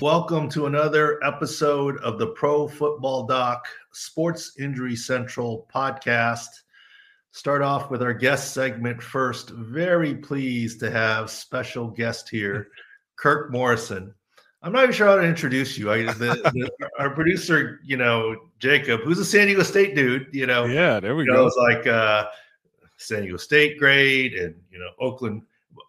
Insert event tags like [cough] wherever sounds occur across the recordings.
Welcome to another episode of the Pro Football Doc Sports Injury Central podcast. Start off with our guest segment first. Very pleased to have special guest here, Kirk Morrison. I'm not even sure how to introduce you. I, the, the, [laughs] our producer, you know, Jacob, who's a San Diego State dude, you know. Yeah, there we you go. Know, it's like uh, San Diego State grade and, you know, Oakland.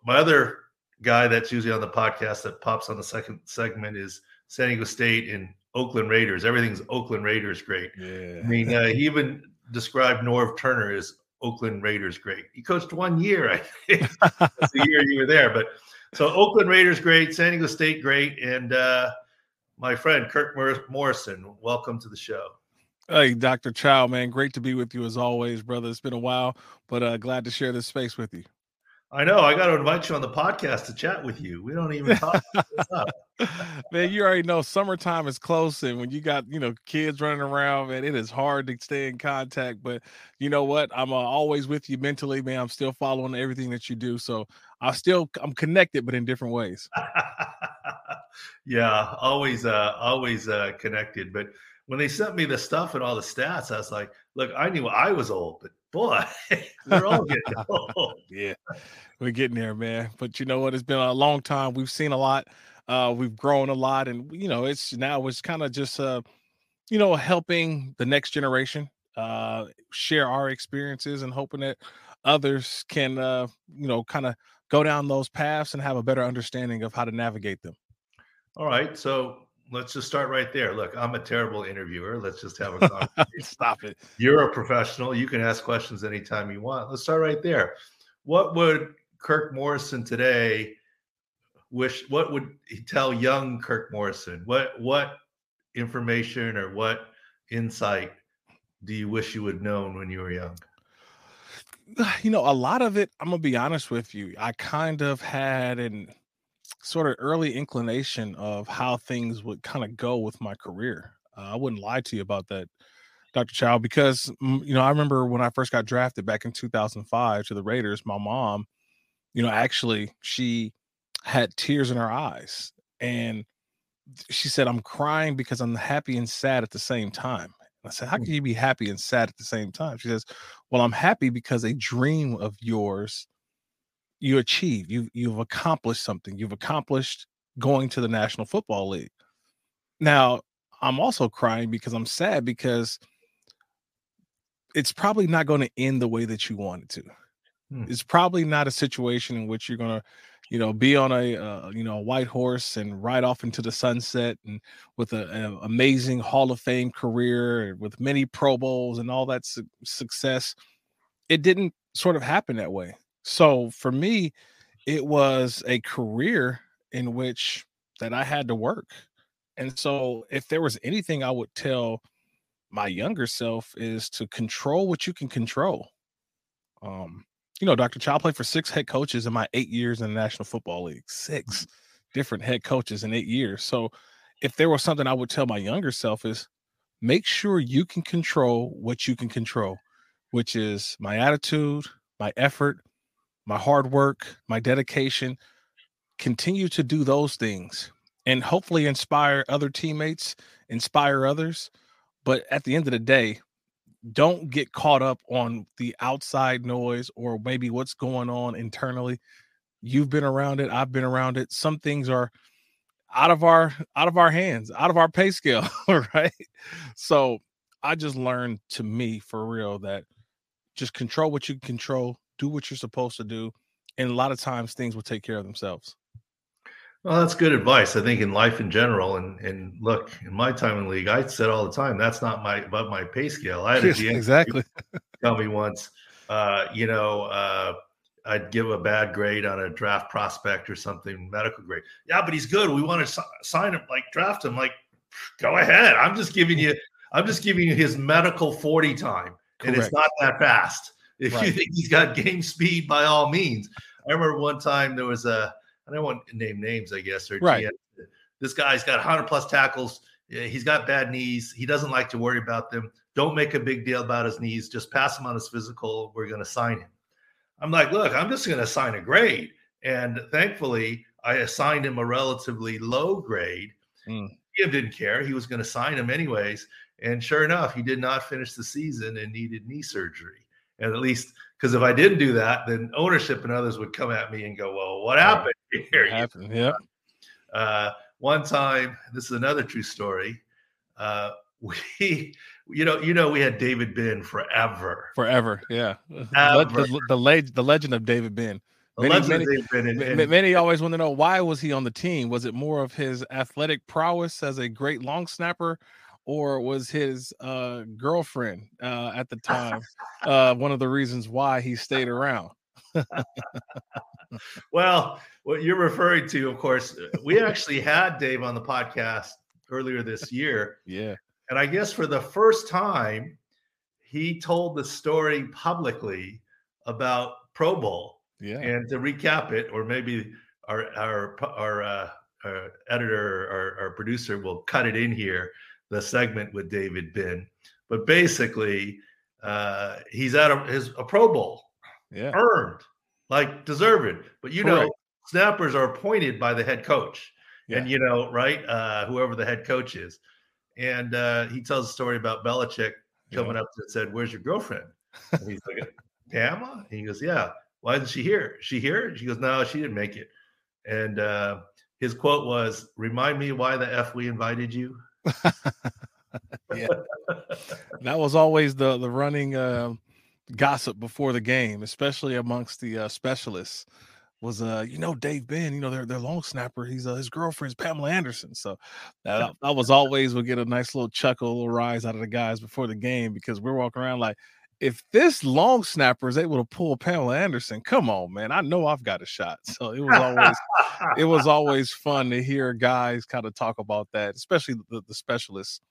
My other guy that's usually on the podcast that pops on the second segment is San Diego State and Oakland Raiders. Everything's Oakland Raiders great. Yeah. I mean, uh, he even described Norv Turner as Oakland Raiders great. He coached one year, I think. [laughs] That's the year you were there. But so Oakland Raiders great, San Diego State great, and uh, my friend Kirk Morrison, welcome to the show. Hey, Dr. Chao, man, great to be with you as always, brother. It's been a while, but uh, glad to share this space with you. I know. I got to invite you on the podcast to chat with you. We don't even talk. [laughs] man, you already know summertime is close, and when you got you know kids running around, man, it is hard to stay in contact. But you know what? I'm uh, always with you mentally, man. I'm still following everything that you do, so I still I'm connected, but in different ways. [laughs] yeah, always, uh, always uh, connected. But when they sent me the stuff and all the stats, I was like, look, I knew I was old, but boy, [laughs] we're all getting [laughs] old. yeah, we're getting there, man. But you know what? It's been a long time. We've seen a lot. Uh, we've grown a lot, and you know, it's now it's kind of just uh, you know, helping the next generation uh share our experiences and hoping that others can uh you know kind of go down those paths and have a better understanding of how to navigate them. All right, so let's just start right there. Look, I'm a terrible interviewer. Let's just have a [laughs] conversation. Stop it. You're a professional. You can ask questions anytime you want. Let's start right there. What would Kirk Morrison today wish what would he tell young Kirk Morrison? What what information or what insight do you wish you would known when you were young? [sighs] You know, a lot of it, I'm gonna be honest with you. I kind of had an sort of early inclination of how things would kind of go with my career. Uh, I wouldn't lie to you about that, Dr. Chao, because mm, you know I remember when I first got drafted back in 2005 to the Raiders. My mom, you know, actually she had tears in her eyes, and she said, "I'm crying because I'm happy and sad at the same time." I said, "How can you be happy and sad at the same time?" She says, "Well, I'm happy because a dream of yours." You achieve you you've accomplished something you've accomplished going to the national football league. Now i'm also crying because i'm sad because it's probably not going to end the way that you want it to. Hmm. it's probably not a situation in which you're going to you know be on a uh, you know a white horse and ride off into the sunset and with an amazing hall of fame career with many pro bowls and all that su- success. It didn't sort of happen that way so for me, it was a career in which that I had to work. And so if there was anything I would tell my younger self is to control what you can control. Um, you know, Dr. Chao played for six head coaches in my eight years in the National Football League. Six different head coaches in eight years. So if there was something I would tell my younger self is make sure you can control what you can control, which is my attitude, my effort, my hard work, my dedication, continue to do those things and hopefully inspire other teammates, inspire others. But at the end of the day, don't get caught up on the outside noise or maybe what's going on internally. You've been around it, I've been around it. Some things are out of our out of our hands, out of our pay scale, [laughs] right? So I just learned to me for real that just control what you can control, do what you're supposed to do, and a lot of times things will take care of themselves. Well, that's good advice. I think in life in general, and and look, in my time in the league, I said all the time, that's not my above my pay scale. I had a GM exactly [laughs] tell me once, uh, you know, uh, I'd give a bad grade on a draft prospect or something, medical grade. Yeah, but he's good. We want to sign him, like draft him. Like, go ahead. I'm just giving you, I'm just giving you his medical 40 time, Correct. and it's not that fast. If right. you think he's got game speed, by all means. I remember one time there was a, I don't want to name names, I guess, or right. GM. This guy's got 100 plus tackles. He's got bad knees. He doesn't like to worry about them. Don't make a big deal about his knees. Just pass him on his physical. We're going to sign him. I'm like, look, I'm just going to assign a grade. And thankfully, I assigned him a relatively low grade. mm. didn't care. He was going to sign him anyways. And sure enough, he did not finish the season and needed knee surgery. And at least because if I didn't do that, then ownership and others would come at me and go, "Well, what happened [laughs] here?" What happened? Yeah. Uh, one time, this is another true story. Uh, [laughs] we, you know, you know, we had David Binn forever, forever. Yeah. The, the, the, the legend of David Binn. Many, many, many, always want to know why was he on the team? Was it more of his athletic prowess as a great long snapper, or was his uh, girlfriend uh, at the [laughs] time uh, one of the reasons why he stayed around? [laughs] well, what you're referring to, of course, uh, we actually had Dave on the podcast earlier this year. Yeah. And I guess for the first time, he told the story publicly about Pro Bowl. Yeah. And to recap it, or maybe our our our, uh, our editor or our producer will cut it in here, the segment with David Binn. But basically, uh, he's at a, his a Pro Bowl, yeah, earned, like deserved. But you Correct. know, snappers are appointed by the head coach, yeah. and you know, right, uh, whoever the head coach is. And uh, he tells a story about Belichick coming yeah. up and said, "Where's your girlfriend?" And he's like, "Pam." And he goes, "Yeah." Why isn't she here? She here? She goes, "No, she didn't make it." And uh, his quote was, "Remind me why the f we invited you." Yeah, that was always the the running uh, gossip before the game, especially amongst the uh, specialists was uh you know Dave Binn, you know their their long snapper. He's uh, his girlfriend's Pamela Anderson. So that, that was always would get a nice little chuckle, a little rise out of the guys before the game because we're walking around like if this long snapper is able to pull Pamela Anderson, come on, man. I know I've got a shot. [laughs] So it was always it was always fun to hear guys kind of talk about that, especially the, the specialists.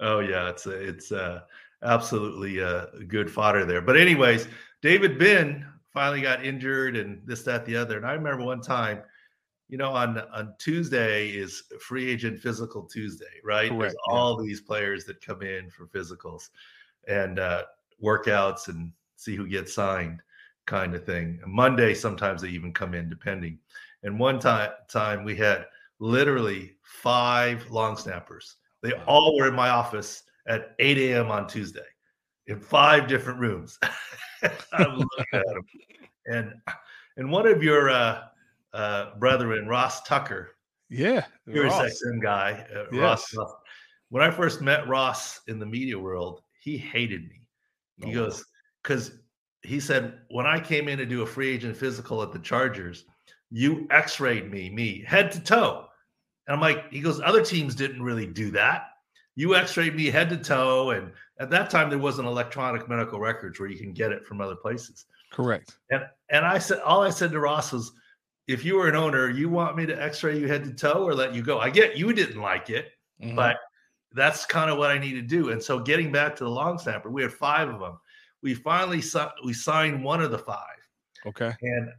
Oh yeah, it's it's uh absolutely uh good fodder there. But anyways, David Binn finally got injured and this, that, the other. And I remember one time, you know, on on Tuesday is free agent physical Tuesday, right? Correct, There's yeah. all these players that come in for physicals and uh, workouts and see who gets signed, kind of thing. Monday, sometimes they even come in, depending. And one time, time we had literally five long snappers. They all were in my office at 8 a.m. on Tuesday in five different rooms. [laughs] I'm looking at them. And and one of your uh, uh, brethren, Ross Tucker, yeah, you're a XM guy, uh, yes. Ross. When I first met Ross in the media world, he hated me. He oh. goes because he said when I came in to do a free agent physical at the Chargers, you X-rayed me, me head to toe. And I'm like, he goes, other teams didn't really do that. You X-rayed me head to toe, and at that time, there wasn't electronic medical records where you can get it from other places. Correct. And and I said all I said to Ross was, if you were an owner, you want me to X-ray you head to toe or let you go. I get you didn't like it, mm-hmm. but that's kind of what I need to do. And so, getting back to the long snapper, we had five of them. We finally we signed one of the five. Okay. And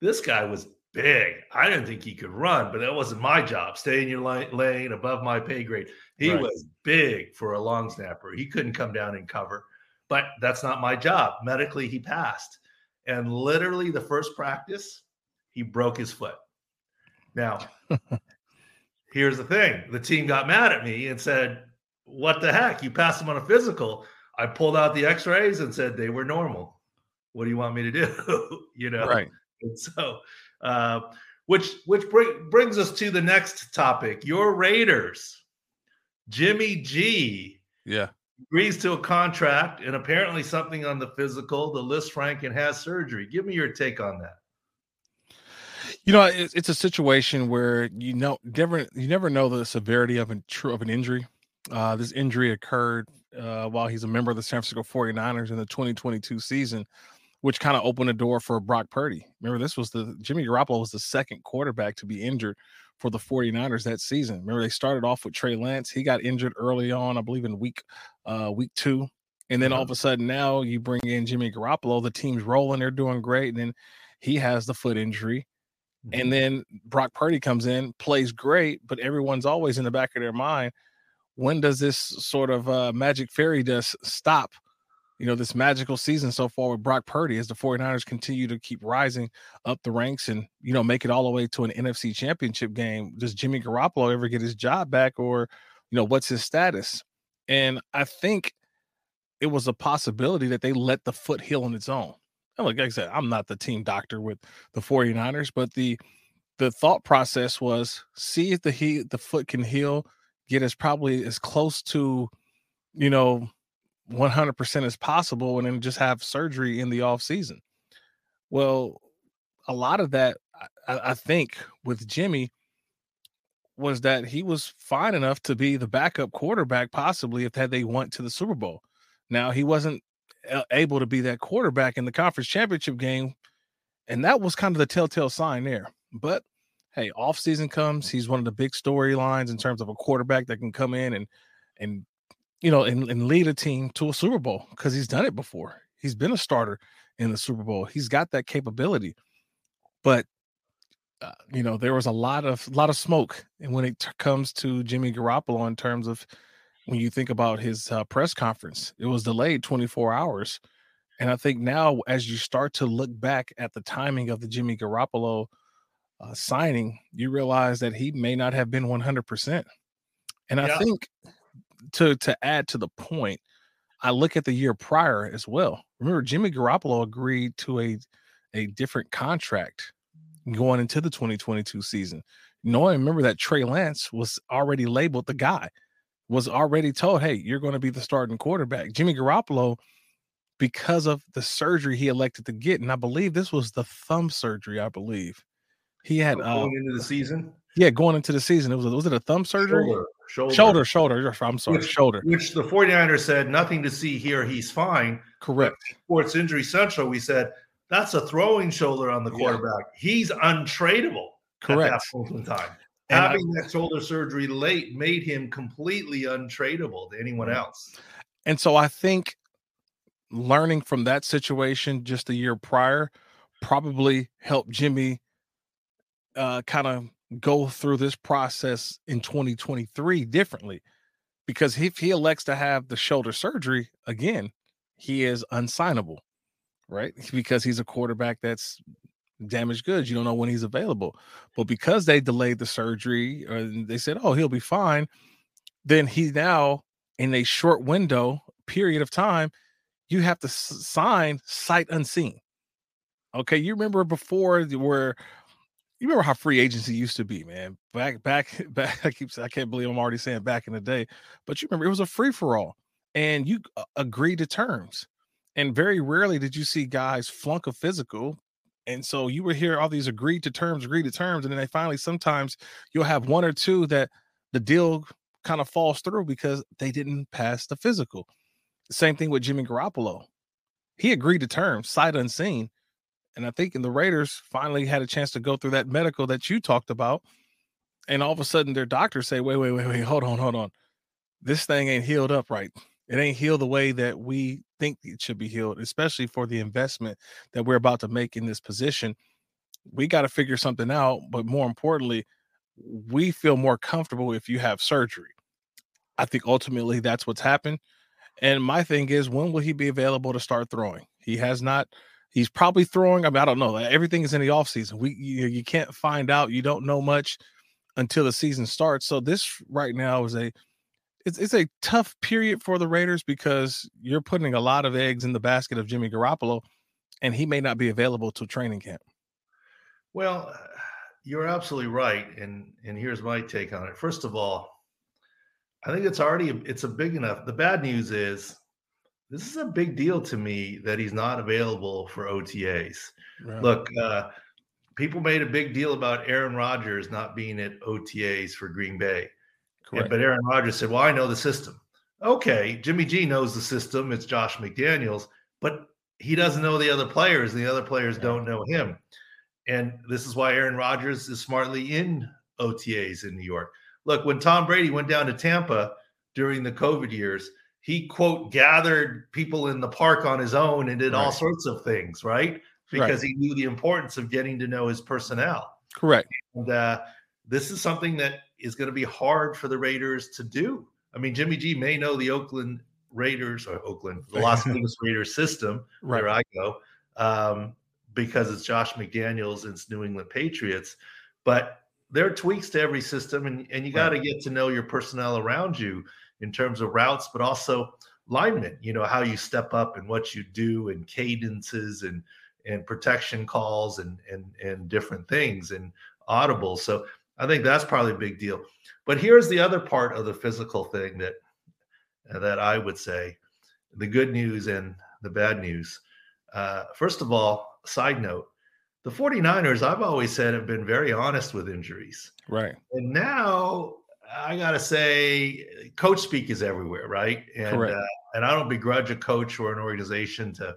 this guy was big. I didn't think he could run, but that wasn't my job. Stay in your lane above my pay grade. He right. was big for a long snapper. He couldn't come down and cover, but that's not my job. Medically, he passed. And literally, the first practice, he broke his foot. Now, [laughs] here's the thing the team got mad at me and said, What the heck? You passed him on a physical. I pulled out the x rays and said they were normal. What do you want me to do? [laughs] you know? Right. And so, uh, which which bring, brings us to the next topic. Your Raiders, Jimmy G, yeah, agrees to a contract and apparently something on the physical. The Lisfranc and has surgery. Give me your take on that. You know, it's, it's a situation where you know never you never know the severity of an of an injury. Uh, this injury occurred uh, while he's a member of the San Francisco 49ers in the 2022 season which kind of opened the door for Brock Purdy. Remember, this was the Jimmy Garoppolo was the second quarterback to be injured for the 49ers that season. Remember, they started off with Trey Lance. He got injured early on, I believe in week uh week two. And then all of a sudden now you bring in Jimmy Garoppolo, the team's rolling, they're doing great. And then he has the foot injury. Mm-hmm. And then Brock Purdy comes in, plays great, but everyone's always in the back of their mind, when does this sort of uh, magic fairy dust stop you know, this magical season so far with Brock Purdy as the 49ers continue to keep rising up the ranks and, you know, make it all the way to an NFC championship game. Does Jimmy Garoppolo ever get his job back or, you know, what's his status? And I think it was a possibility that they let the foot heal on its own. And like I said, I'm not the team doctor with the 49ers, but the the thought process was see if the he the foot can heal, get as probably as close to, you know, 100% as possible and then just have surgery in the off season. Well, a lot of that, I, I, think, with Jimmy was that he was fine enough to be the backup quarterback, possibly if had they went to the Super Bowl. Now he wasn't able to be that quarterback in the conference championship game, and that was kind of the telltale sign there. But hey, off season comes, he's one of the big storylines in terms of a quarterback that can come in and and you know, and, and lead a team to a Super Bowl because he's done it before. He's been a starter in the Super Bowl. He's got that capability. But uh, you know, there was a lot of lot of smoke, and when it t- comes to Jimmy Garoppolo, in terms of when you think about his uh, press conference, it was delayed 24 hours. And I think now, as you start to look back at the timing of the Jimmy Garoppolo uh, signing, you realize that he may not have been 100%. And yeah. I think to to add to the point, I look at the year prior as well. Remember, Jimmy Garoppolo agreed to a a different contract going into the 2022 season. Knowing, remember that Trey Lance was already labeled the guy, was already told, "Hey, you're going to be the starting quarterback." Jimmy Garoppolo, because of the surgery he elected to get, and I believe this was the thumb surgery. I believe he had oh, going uh, into the season. Yeah, going into the season, it was was it a thumb surgery? Shoulder, shoulder, shoulder. shoulder. I'm sorry, which, shoulder. Which the 49ers said nothing to see here. He's fine. Correct. Sports Injury Central, we said that's a throwing shoulder on the quarterback. Yeah. He's untradeable. Correct. At that point in time. And Having I, that shoulder surgery late made him completely untradeable to anyone else. And so I think learning from that situation just a year prior probably helped Jimmy uh, kind of go through this process in 2023 differently because if he elects to have the shoulder surgery again, he is unsignable, right? [laughs] Because he's a quarterback that's damaged goods. You don't know when he's available. But because they delayed the surgery or they said, oh, he'll be fine, then he now, in a short window period of time, you have to sign sight unseen. Okay, you remember before where you remember how free agency used to be, man. Back, back, [laughs] back. I keep, I can't believe I'm already saying back in the day, but you remember it was a free for all, and you uh, agreed to terms. And very rarely did you see guys flunk a physical. And so you would hear all these agreed to terms, agreed to terms, and then they finally sometimes you'll have one or two that the deal kind of falls through because they didn't pass the physical. Same thing with Jimmy Garoppolo. He agreed to terms, sight unseen, and I think in the Raiders finally had a chance to go through that medical that you talked about. And all of a sudden their doctors say, wait, wait, wait, wait, hold on, hold on. This thing ain't healed up right. It ain't healed the way that we think it should be healed, especially for the investment that we're about to make in this position. We got to figure something out. But more importantly, we feel more comfortable if you have surgery. I think ultimately that's what's happened. And my thing is, when will he be available to start throwing? He has not He's probably throwing. I mean, I don't know. Everything is in the off season. We you, you can't find out. You don't know much until the season starts. So this right now is a it's it's a tough period for the Raiders because you're putting a lot of eggs in the basket of Jimmy Garoppolo, and he may not be available to training camp. Well, you're absolutely right, and and here's my take on it. First of all, I think it's already it's a big enough. The bad news is this is a big deal to me that he's not available for OTAs. Right. Look, uh, people made a big deal about Aaron Rodgers not being at OTAs for Green Bay. Correct. But Aaron Rodgers said, Well, I know the system. Okay, Jimmy G knows the system. It's Josh McDaniels, but he doesn't know the other players, and the other players don't know him. And this is why Aaron Rodgers is smartly in OTAs in New York. Look, when Tom Brady went down to Tampa during the COVID years, he quote gathered people in the park on his own and did right. all sorts of things, right? Because right. he knew the importance of getting to know his personnel. Correct. And uh, this is something that is going to be hard for the Raiders to do. I mean, Jimmy G may know the Oakland Raiders or Oakland, the Las [laughs] Vegas Raiders system, right. where I go, um, because it's Josh McDaniels and it's New England Patriots. But there are tweaks to every system, and, and you got to get to know your personnel around you in terms of routes, but also linemen, you know, how you step up and what you do and cadences and and protection calls and and and different things and audibles. So I think that's probably a big deal. But here's the other part of the physical thing that that I would say the good news and the bad news. Uh, first of all, side note, the 49ers, I've always said, have been very honest with injuries. Right. And now I got to say, coach speak is everywhere, right? And, Correct. Uh, and I don't begrudge a coach or an organization to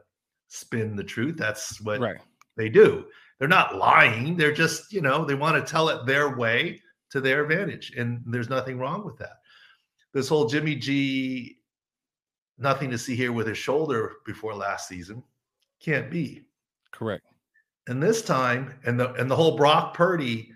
spin the truth. That's what right. they do. They're not lying. They're just, you know, they want to tell it their way to their advantage. And there's nothing wrong with that. This whole Jimmy G, nothing to see here with his shoulder before last season, can't be. Correct. And this time, and the and the whole Brock Purdy,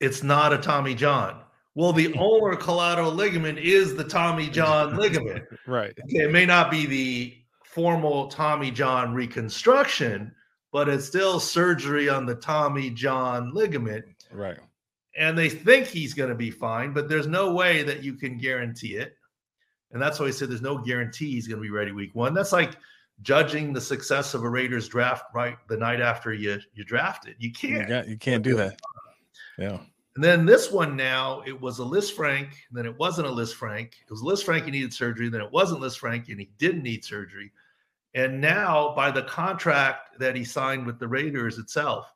it's not a Tommy John. Well, the [laughs] ulnar collateral ligament is the Tommy John [laughs] ligament. right. Okay, it may not be the formal Tommy John reconstruction, but it's still surgery on the Tommy John ligament. Right. And they think he's going to be fine, but there's no way that you can guarantee it. And that's why I said there's no guarantee he's going to be ready week one. That's like judging the success of a Raiders draft right the night after you you draft it. You can't. You, you can't do that. Yeah. And then this one now, it was a Lisfranc, then it wasn't a Lisfranc. It was Lisfranc, he needed surgery, then it wasn't Lisfranc, and he didn't need surgery. And now, by the contract that he signed with the Raiders itself,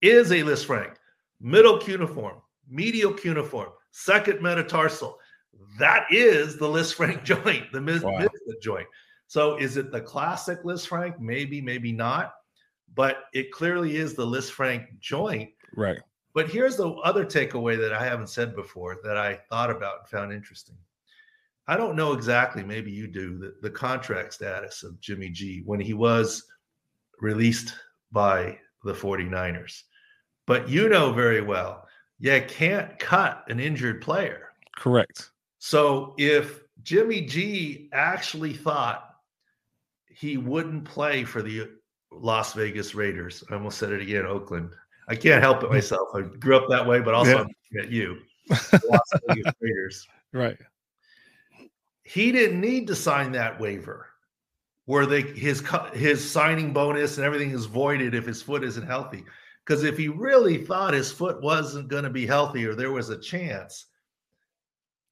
is a list Lisfranc, middle cuneiform, medial cuneiform, second metatarsal. That is the list Lisfranc [laughs] joint, the mid- wow. joint. So is it the classic list Lisfranc? Maybe, maybe not. But it clearly is the list Lisfranc joint. Right. But here's the other takeaway that I haven't said before that I thought about and found interesting. I don't know exactly, maybe you do, the, the contract status of Jimmy G when he was released by the 49ers. But you know very well, you can't cut an injured player. Correct. So if Jimmy G actually thought he wouldn't play for the Las Vegas Raiders, I almost said it again, Oakland. I can't help it myself. I grew up that way, but also yeah. at you, Las Vegas Raiders. [laughs] Right he didn't need to sign that waiver where they his his signing bonus and everything is voided if his foot isn't healthy because if he really thought his foot wasn't going to be healthy or there was a chance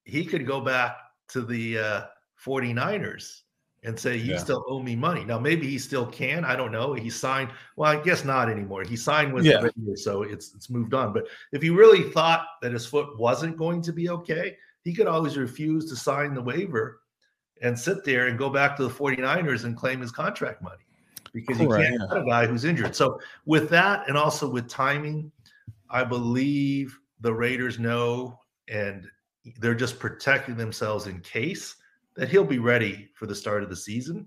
he could go back to the uh, 49ers and say you yeah. still owe me money now maybe he still can i don't know he signed well i guess not anymore he signed with yeah. the Raiders, so it's it's moved on but if he really thought that his foot wasn't going to be okay he could always refuse to sign the waiver and sit there and go back to the 49ers and claim his contract money because you can't have a guy who's injured. So with that and also with timing, I believe the Raiders know and they're just protecting themselves in case that he'll be ready for the start of the season.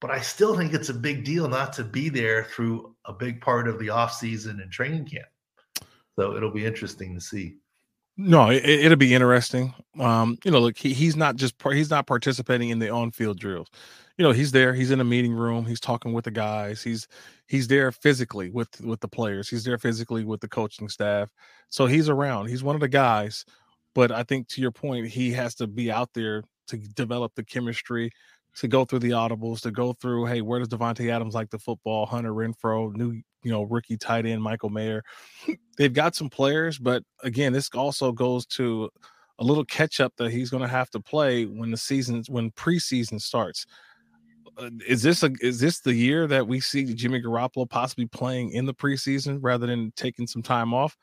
But I still think it's a big deal not to be there through a big part of the offseason and training camp. So it'll be interesting to see. No, it, will be interesting. Um, you know, look, he, he's not just he's not participating in the on-field drills. You know, he's there. He's in a meeting room. He's talking with the guys. He's he's there physically with with the players. He's there physically with the coaching staff. So he's around. He's one of the guys. But I think to your point, he has to be out there to develop the chemistry, to go through the audibles, to go through, hey, where does Davante Adams like the football? Hunter Renfrow, new you know, rookie tight end Michael Mayer. [laughs] They've got some players, but again, this also goes to a little catch up that he's going to have to play when the season when preseason starts. Uh, is this a is this the year that we see Jimmy Garoppolo possibly playing in the preseason rather than taking some time off?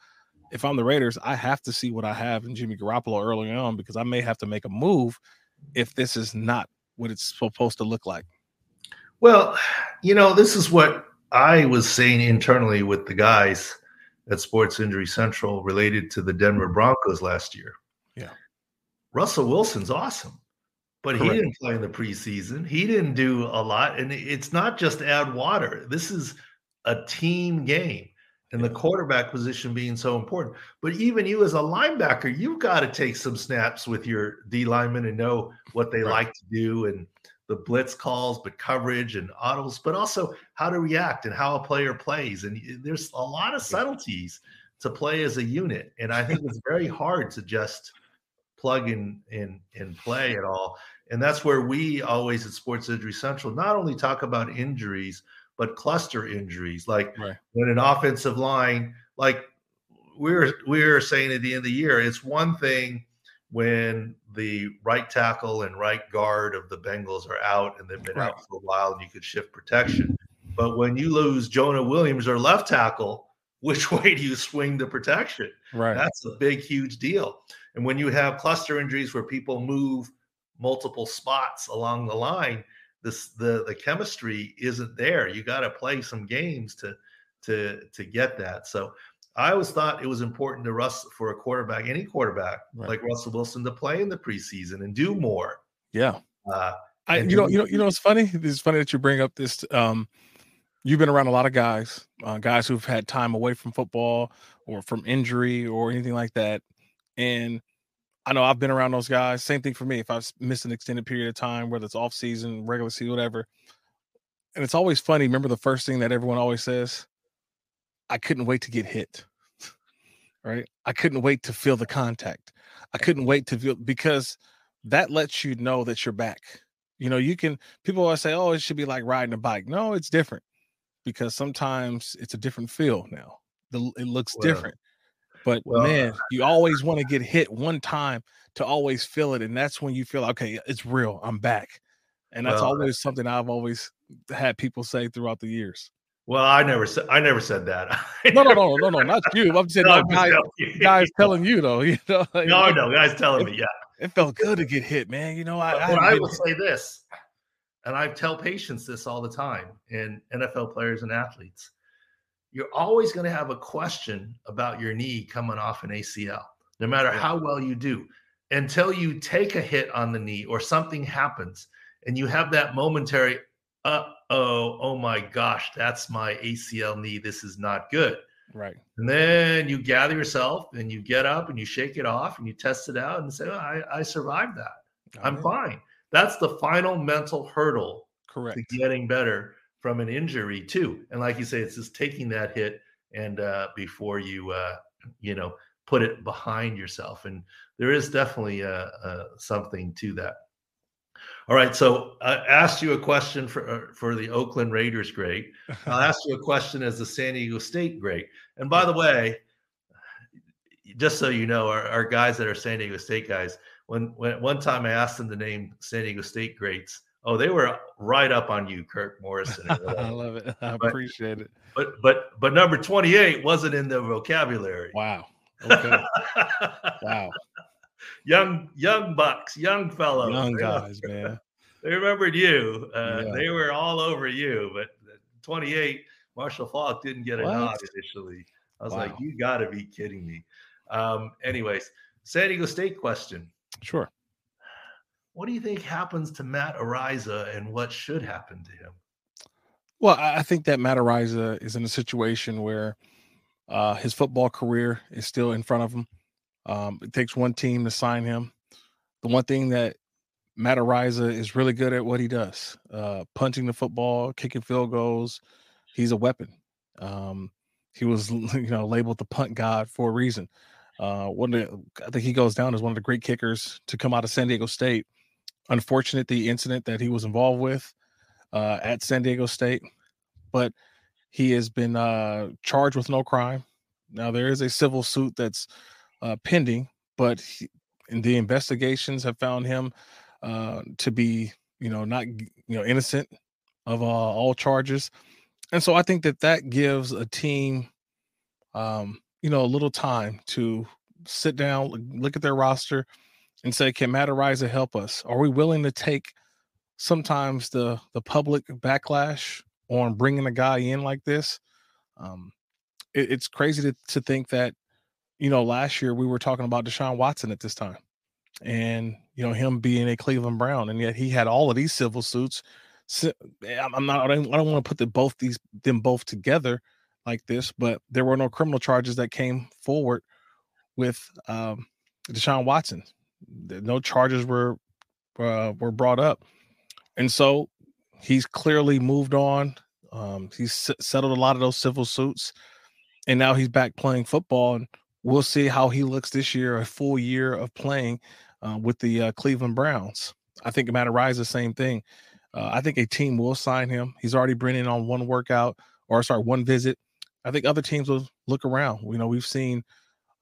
If I'm the Raiders, I have to see what I have in Jimmy Garoppolo early on because I may have to make a move if this is not what it's supposed to look like. Well, you know, this is what I was saying internally with the guys at Sports Injury Central related to the Denver Broncos last year. Yeah. Russell Wilson's awesome, but Correct. he didn't play in the preseason. He didn't do a lot. And it's not just add water, this is a team game. And the quarterback position being so important. But even you as a linebacker, you've got to take some snaps with your D linemen and know what they right. like to do and the blitz calls, but coverage and autos, but also how to react and how a player plays. And there's a lot of subtleties to play as a unit. And I think it's very hard to just plug in and, and play at all. And that's where we always at Sports Injury Central not only talk about injuries, but cluster injuries. Like right. when an offensive line, like we're we're saying at the end of the year, it's one thing when the right tackle and right guard of the Bengals are out and they've been right. out for a while and you could shift protection. But when you lose Jonah Williams or left tackle, [laughs] which way do you swing the protection? Right. That's a big, huge deal. And when you have cluster injuries where people move multiple spots along the line, this the the chemistry isn't there. You got to play some games to to to get that. So I always thought it was important to Russ for a quarterback, any quarterback right. like Russell Wilson, to play in the preseason and do more. Yeah. Uh, I, you know, you know, you know, it's funny. It's funny that you bring up this. Um, you've been around a lot of guys, uh, guys who've had time away from football or from injury or anything like that. And I know I've been around those guys. Same thing for me. If I've missed an extended period of time, whether it's off season, regular season, whatever. And it's always funny. Remember the first thing that everyone always says? I couldn't wait to get hit. [laughs] right? I couldn't wait to feel the contact. I couldn't wait to feel because that lets you know that you're back. You know, you can people always say, Oh, it should be like riding a bike. No, it's different because sometimes it's a different feel now. The, it looks well, different. But well, man, you always want to get hit one time to always feel it. And that's when you feel okay, it's real. I'm back. And that's well, always something I've always had people say throughout the years. Well, I never said I never said that. [laughs] no, no, no, no, no, not you. I'm saying no, guys, guys telling you though. [laughs] You know, [laughs] no, no, guys telling it, me. Yeah, it felt good to get hit, man. You know, I. But I, I will say this, and I tell patients this all the time, and NFL players and athletes, you're always going to have a question about your knee coming off an ACL, no matter how well you do, until you take a hit on the knee or something happens, and you have that momentary uh oh, oh my gosh, that's my ACL knee. This is not good. Right. And then you gather yourself and you get up and you shake it off and you test it out and say, oh, I, I survived that. I'm fine. That's the final mental hurdle correct to getting better from an injury too. And like you say, it's just taking that hit and uh, before you uh, you know put it behind yourself. And there is definitely uh, uh something to that. All right, so I asked you a question for uh, for the Oakland Raiders great. [laughs] I'll ask you a question as the San Diego State great. And by the way, just so you know, our, our guys that are San Diego State guys, when when one time I asked them to name San Diego State greats, oh, they were right up on you, Kirk Morrison. I [laughs] love it. I but, appreciate it. But but but number twenty eight wasn't in the vocabulary. Wow. Okay. [laughs] wow young young bucks, young fellows, young guys, man. [laughs] They remembered you. Uh, yeah. They were all over you. But 28, Marshall Faulk didn't get a what? nod initially. I was wow. like, you got to be kidding me. Um, anyways, San Diego State question. Sure. What do you think happens to Matt Araiza and what should happen to him? Well, I think that Matt Araiza is in a situation where uh, his football career is still in front of him. Um, it takes one team to sign him. The one thing that Matt Araiza is really good at what he does uh, punting the football, kicking field goals. He's a weapon. Um, he was, [laughs] you know, labeled the punt god for a reason. Uh, one the, I think he goes down as one of the great kickers to come out of San Diego State. Unfortunate the incident that he was involved with uh, at San Diego State, but he has been uh, charged with no crime. Now there is a civil suit that's uh, pending, but he, the investigations have found him uh, to be, you know, not you know innocent of uh, all charges, and so I think that that gives a team, um, you know, a little time to sit down, look at their roster, and say, "Can Matt Araiza help us? Are we willing to take sometimes the the public backlash on bringing a guy in like this?" Um, it, it's crazy to to think that you know, last year we were talking about Deshaun Watson at this time and, you know, him being a Cleveland Brown. And yet he had all of these civil suits. So, I'm not, I don't, I don't want to put the both these, them both together like this, but there were no criminal charges that came forward with um, Deshaun Watson. No charges were uh, were brought up, and so he's clearly moved on. Um, he's settled a lot of those civil suits, and now he's back playing football. And we'll see how he looks this year, a full year of playing uh, with the uh, Cleveland Browns. I think Matt Rise the same thing. Uh, I think a team will sign him. He's already been in on one workout or sorry, one visit. I think other teams will look around. You know, we've seen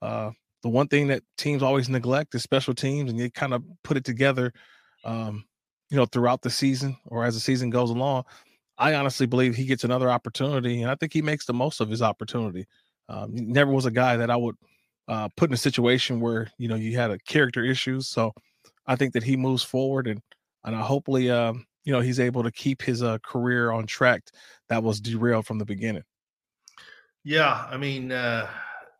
uh, the one thing that teams always neglect is special teams, and they kind of put it together, um, you know, throughout the season or as the season goes along. I honestly believe he gets another opportunity, and I think he makes the most of his opportunity. Um, never was a guy that I would uh, put in a situation where you know you had a character issues. So I think that he moves forward, and and I hopefully um, you know he's able to keep his uh, career on track that was derailed from the beginning. Yeah, I mean, uh,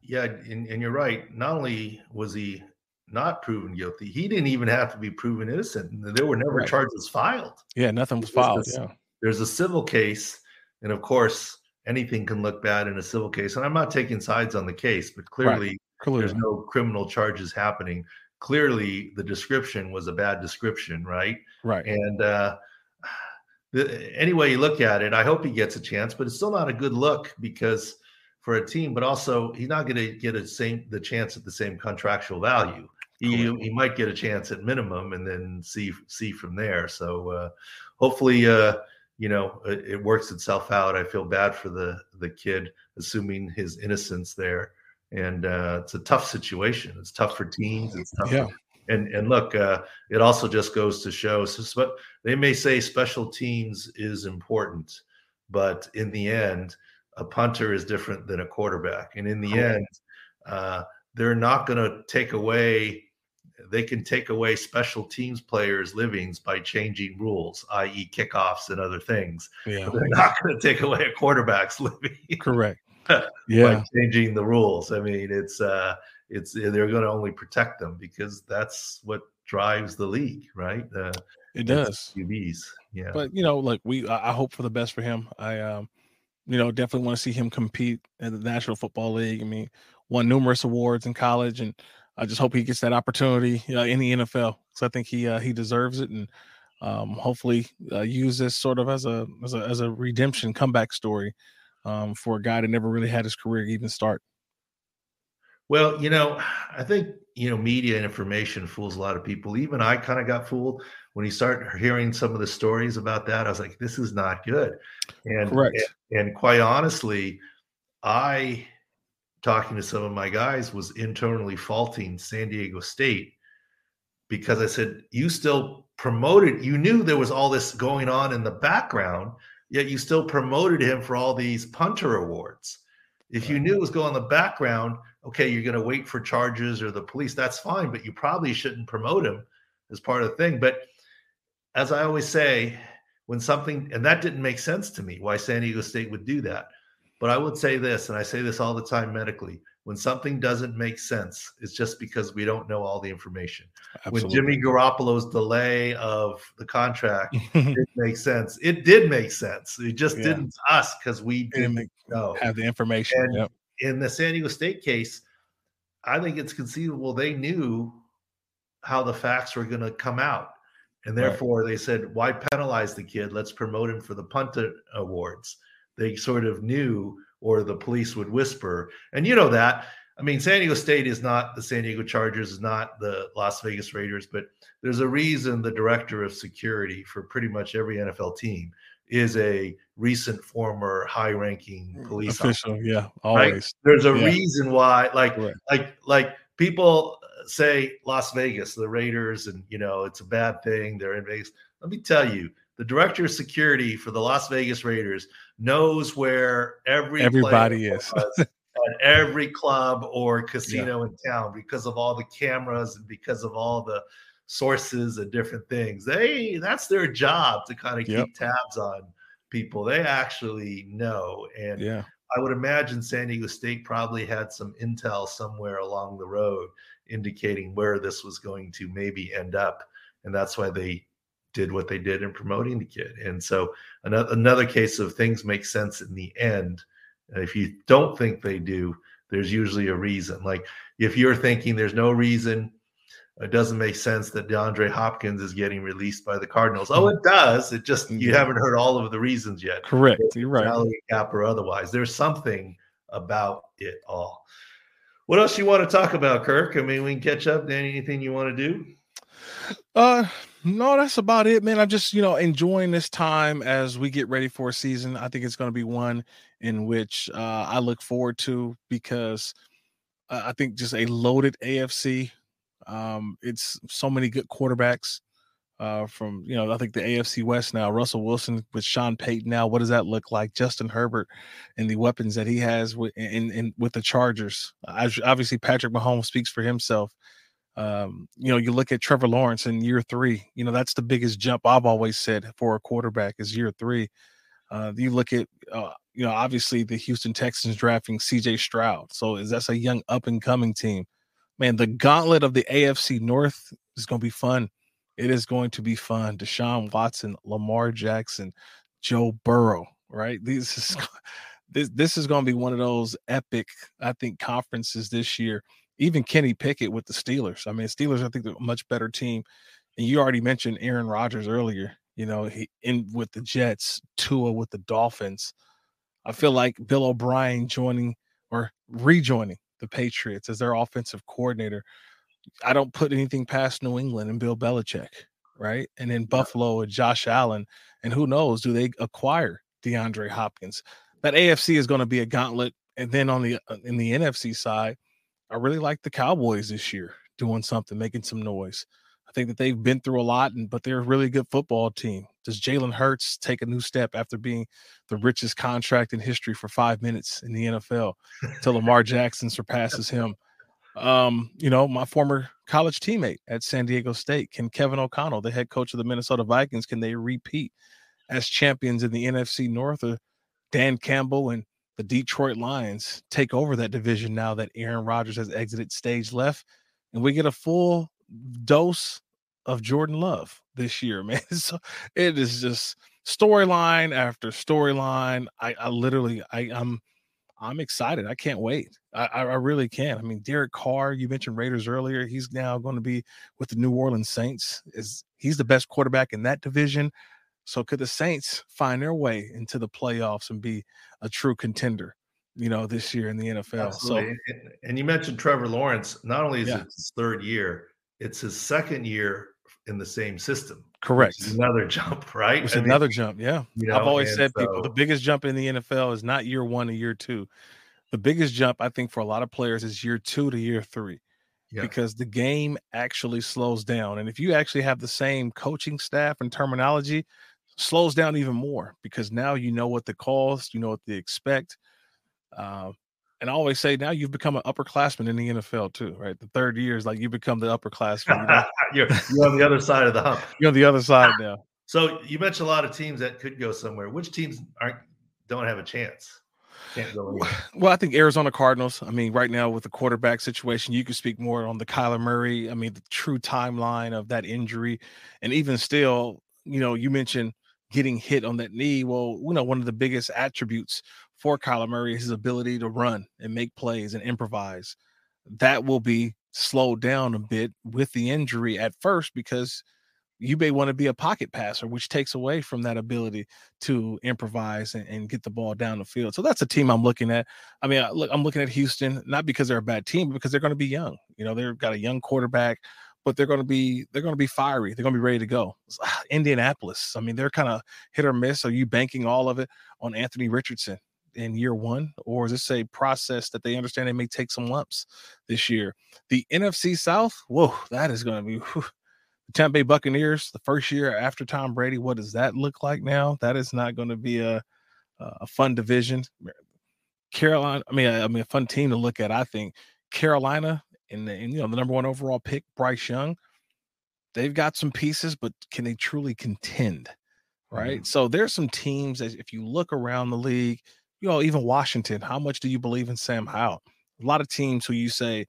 yeah, and, and you're right. Not only was he not proven guilty, he didn't even have to be proven innocent. There were never right. charges filed. Yeah, nothing was filed. yeah, there's a civil case, and of course, anything can look bad in a civil case. And I'm not taking sides on the case, but clearly, right. clearly. there's no criminal charges happening. Clearly, the description was a bad description, right? Right. And uh, the, any way you look at it, I hope he gets a chance, but it's still not a good look because for a team, but also he's not going to get a same the chance at the same contractual value. He, he might get a chance at minimum and then see see from there. So uh, hopefully, uh, you know, it, it, works itself out. I feel bad for the the kid, assuming his innocence there, and uh, it's a tough situation. It's tough for teams. It's tough. Yeah. For, and and look, uh, it also just goes to show. So, they may say special teams is important, but in the end a punter is different than a quarterback. And in the cool. end, uh, they're not going to take away, they can take away special teams players' livings by changing rules, i.e., kickoffs and other things. Yeah. they're not going to take away a quarterback's [laughs] living. Correct. [laughs] yeah. By changing the rules. I mean, it's, uh, it's, they're going to only protect them because that's what drives the league, right? Uh, it does. QBs. Yeah. But, you know, like we, I hope for the best for him. I, um, you know, definitely want to see him compete in the National Football League. I mean, won numerous awards in college, and I just hope he gets that opportunity uh, in the NFL. So I think he uh, he deserves it, and um, hopefully uh, use this sort of as a as a as a redemption comeback story um, for a guy that never really had his career even start. Well, you know, I think you know media and information fools a lot of people. Even I kind of got fooled when you start hearing some of the stories about that, I was like, this is not good. And, Correct. and, and quite honestly, I talking to some of my guys was internally faulting San Diego State because I said, you still promoted, you knew there was all this going on in the background, yet you still promoted him for all these punter awards. If you knew it was going in the background, okay, you're going to wait for charges or the police, that's fine, but you probably shouldn't promote him as part of the thing. But as I always say, when something, and that didn't make sense to me why San Diego State would do that. But I would say this, and I say this all the time medically when something doesn't make sense, it's just because we don't know all the information. Absolutely. When Jimmy Garoppolo's delay of the contract it [laughs] didn't make sense, it did make sense. It just yeah. didn't to us because we didn't, didn't know. have the information. And yep. in the San Diego State case, I think it's conceivable they knew how the facts were going to come out. And therefore, right. they said, why penalize the kid? Let's promote him for the punter awards. They sort of knew, or the police would whisper. And you know that. I mean, San Diego State is not the San Diego Chargers, is not the Las Vegas Raiders, but there's a reason the director of security for pretty much every NFL team is a recent former high-ranking mm, police official. Officer, yeah, always. Right? There's a yeah. reason why, like, right. like, like people say Las Vegas, the Raiders, and you know it's a bad thing. They're in Vegas. Let me tell you, the director of security for the Las Vegas Raiders knows where every everybody is at every club or casino yeah. in town because of all the cameras and because of all the sources and different things. They that's their job to kind of yep. keep tabs on people. They actually know and yeah. I would imagine San Diego State probably had some intel somewhere along the road indicating where this was going to maybe end up. And that's why they did what they did in promoting the kid. And so another, another case of things make sense in the end, if you don't think they do, there's usually a reason. Like if you're thinking there's no reason, it doesn't make sense that DeAndre Hopkins is getting released by the Cardinals. Oh, it does. It just you mm-hmm. haven't heard all of the reasons yet. Correct. You're right. Cap or otherwise. There's something about it all. What else you want to talk about, Kirk? I mean, we can catch up. Anything you want to do? Uh, no, that's about it, man. I'm just, you know, enjoying this time as we get ready for a season. I think it's going to be one in which uh, I look forward to because I think just a loaded AFC. Um, it's so many good quarterbacks uh, from, you know, I think the AFC West now, Russell Wilson with Sean Payton now. What does that look like? Justin Herbert and the weapons that he has with, in, in with the Chargers. Obviously, Patrick Mahomes speaks for himself. Um, you know, you look at Trevor Lawrence in year three, you know, that's the biggest jump I've always said for a quarterback is year three. Uh, you look at, uh, you know, obviously the Houston Texans drafting CJ Stroud. So is that's a young up and coming team. Man, the gauntlet of the AFC North is going to be fun. It is going to be fun. Deshaun Watson, Lamar Jackson, Joe Burrow, right? These is this this is going to be one of those epic, I think, conferences this year even Kenny Pickett with the Steelers. I mean, Steelers, I think, they're a much better team. And you already mentioned Aaron Rodgers earlier. You know, he in with the Jets, Tua with the Dolphins. I feel like Bill O'Brien joining or rejoining the Patriots as their offensive coordinator. I don't put anything past New England and Bill Belichick, right? And then Buffalo and Josh Allen. And who knows, do they acquire DeAndre Hopkins? That AFC is going to be a gauntlet. And then on the uh, in the NFC side, I really like the Cowboys this year doing something, making some noise. I think that they've been through a lot, and but they're a really good football team. Does Jalen Hurts take a new step after being the richest contract in history for five minutes in the NFL until Lamar Jackson [laughs] surpasses him? Um, you know, my former college teammate at San Diego State, can Kevin O'Connell, the head coach of the Minnesota Vikings, can they repeat as champions in the NFC North? Or Dan Campbell and the Detroit Lions take over that division now that Aaron Rodgers has exited stage left, and we get a full dose of Jordan Love this year, [laughs] man. So it is just storyline after storyline. I, I literally, I, I'm, I'm excited. I can't wait. I, I really can. I mean, Derek Carr, you mentioned Raiders earlier. He's now going to be with the New Orleans Saints. Is he's the best quarterback in that division? So could the Saints find their way into the playoffs and be a true contender, you know, this year in the NFL? Absolutely. So and you mentioned Trevor Lawrence. Not only is yeah. it his third year, it's his second year in the same system. Correct. Another [laughs] jump, right? It's another jump. Yeah. You know, I've always said so, people the biggest jump in the NFL is not year one to year two. The biggest jump, I think, for a lot of players is year two to year three. Yeah. Because the game actually slows down. And if you actually have the same coaching staff and terminology, slows down even more because now you know what the calls, you know what they expect. Uh, and I always say now you've become an upperclassman in the NFL too, right? The third year is like you become the upperclassman. You know? [laughs] you're, you're on the other side of the hump. [laughs] You're on the other side now. So you mentioned a lot of teams that could go somewhere. Which teams aren't don't have a chance? Well, I think Arizona Cardinals. I mean, right now with the quarterback situation, you could speak more on the Kyler Murray. I mean, the true timeline of that injury, and even still, you know, you mentioned getting hit on that knee. Well, you know, one of the biggest attributes for Kyler Murray is his ability to run and make plays and improvise. That will be slowed down a bit with the injury at first because you may want to be a pocket passer, which takes away from that ability to improvise and, and, get the ball down the field. So that's a team I'm looking at. I mean, look, I'm looking at Houston not because they're a bad team, but because they're going to be young. You know, they've got a young quarterback but they're going to be they're going to be fiery. They're going to be ready to go. Ah, Indianapolis. I mean, they're kind of hit or miss. Are you banking all of it on Anthony Richardson in year one, or is this a process that they understand they may take some lumps this year? The NFC South. Whoa, that is going to be. Whew. The Tampa Bay Buccaneers, the first year after Tom Brady, what does that look like now? That is not going to be a a fun division. Carolina, I mean, I mean, a fun team to look at. I think Carolina and, and you know the number one overall pick, Bryce Young. They've got some pieces, but can they truly contend? Right. Mm-hmm. So there's some teams that if you look around the league, you know, even Washington, how much do you believe in Sam Howell? A lot of teams who you say,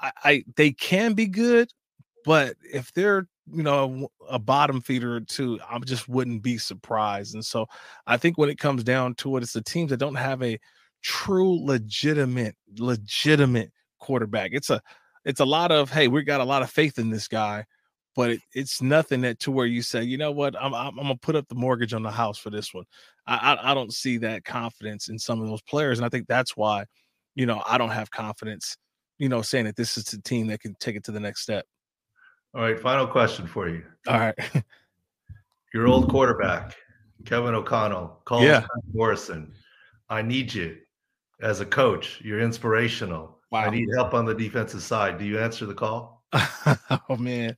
I, I they can be good, but if they're you know a bottom feeder or two, I just wouldn't be surprised. And so I think when it comes down to it, it's the teams that don't have a true, legitimate, legitimate quarterback. It's a it's a lot of hey, we got a lot of faith in this guy, but it, it's nothing that to where you say, you know what, I'm, I'm, I'm gonna put up the mortgage on the house for this one. I, I I don't see that confidence in some of those players, and I think that's why, you know, I don't have confidence, you know, saying that this is a team that can take it to the next step. All right, final question for you. All right. [laughs] Your old quarterback, Kevin O'Connell, calls Yeah. Morrison. I need you as a coach. You're inspirational. I need help on the defensive side. Do you answer the call? [laughs] oh man,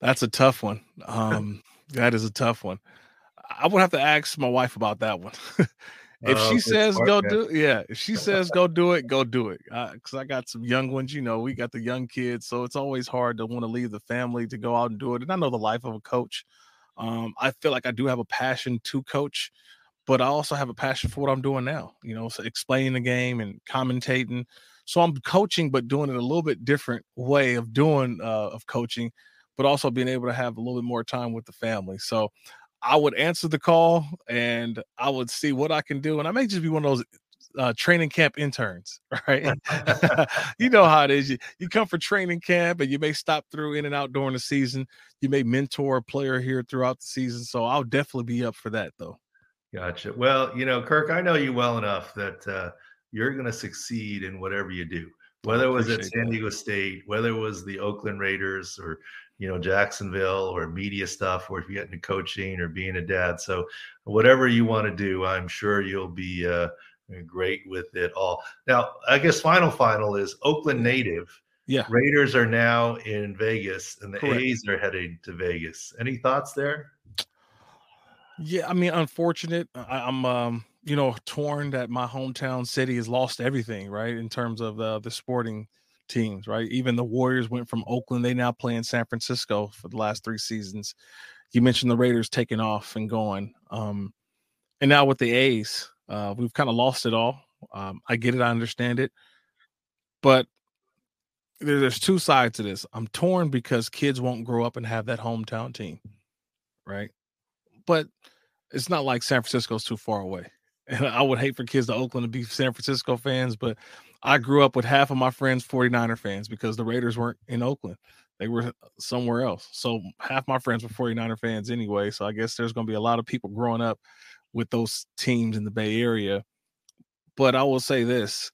that's a tough one. Um, that is a tough one. I would have to ask my wife about that one. [laughs] if Oh, she says go do, yeah, if she says go do it, go do it. Because I got some young ones. You know, we got the young kids, so it's always hard to want to leave the family to go out and do it. And I know the life of a coach. Um, I feel like I do have a passion to coach, but I also have a passion for what I'm doing now. You know, so explaining the game and commentating. So I'm coaching, but doing it a little bit different way of doing uh, of coaching, but also being able to have a little bit more time with the family. So I would answer the call and I would see what I can do, and I may just be one of those uh, training camp interns, [laughs] right? [laughs] you know how it is. You, you come for training camp and you may stop through in and out during the season. You may mentor a player here throughout the season. So I'll definitely be up for that though. Gotcha. Well, you know, Kirk, I know you well enough that uh, you're going to succeed in whatever you do, whether it was at San that. Diego State, whether it was the Oakland Raiders or, you know, Jacksonville or media stuff, or if you get into coaching or being a dad. So, whatever you want to do, I'm sure you'll be uh, great with it all. Now, I guess final final is Oakland native. Yeah. Raiders are now in Vegas and the Correct. A's are heading to Vegas. Any thoughts there? Yeah, I mean, unfortunate. I, I'm, um, you know, torn that my hometown city has lost everything, right, in terms of uh, the sporting teams, right. Even the Warriors went from Oakland; they now play in San Francisco for the last three seasons. You mentioned the Raiders taking off and going, um, and now with the A's, uh, we've kind of lost it all. Um, I get it, I understand it, but there, there's two sides to this. I'm torn because kids won't grow up and have that hometown team, right? But it's not like San Francisco's too far away. And I would hate for kids to Oakland to be San Francisco fans, but I grew up with half of my friends 49er fans because the Raiders weren't in Oakland. They were uh, somewhere else. So half my friends were 49er fans anyway. So I guess there's going to be a lot of people growing up with those teams in the Bay Area. But I will say this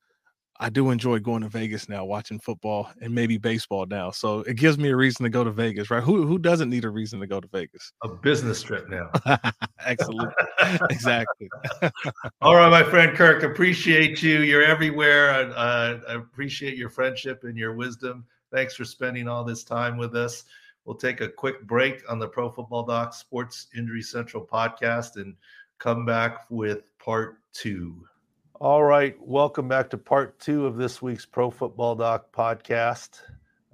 I do enjoy going to Vegas now, watching football and maybe baseball now. So it gives me a reason to go to Vegas, right? Who who doesn't need a reason to go to Vegas? A business trip now. [laughs] Excellent. [laughs] exactly. All right, my friend Kirk, appreciate you. You're everywhere. I, uh, I appreciate your friendship and your wisdom. Thanks for spending all this time with us. We'll take a quick break on the Pro Football Doc Sports Injury Central podcast and come back with part two. All right, welcome back to part two of this week's Pro Football Doc podcast,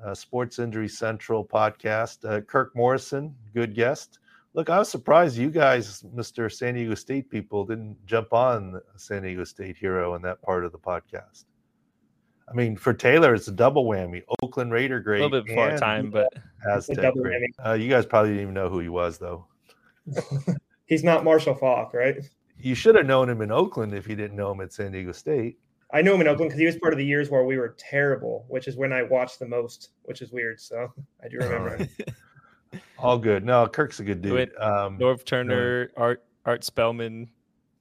uh, Sports Injury Central podcast. Uh, Kirk Morrison, good guest. Look, I was surprised you guys, Mr. San Diego State people, didn't jump on San Diego State hero in that part of the podcast. I mean, for Taylor, it's a double whammy. Oakland Raider a great. little bit before time, but Aztec double great. Uh, you guys probably didn't even know who he was, though. [laughs] He's not Marshall Faulk, right? You should have known him in Oakland if you didn't know him at San Diego State. I knew him in Oakland because he was part of the years where we were terrible, which is when I watched the most, which is weird. So [laughs] I do remember him. All good. No, Kirk's a good dude. Wait, Um, Norv Turner, Art Art Spellman,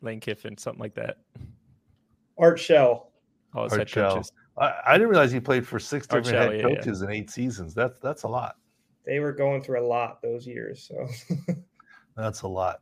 Lane Kiffin, something like that. Art Shell. All his Art head Shell. coaches. I, I didn't realize he played for six Art different Shell, head yeah, yeah. coaches in eight seasons. That's that's a lot. They were going through a lot those years. So [laughs] That's a lot.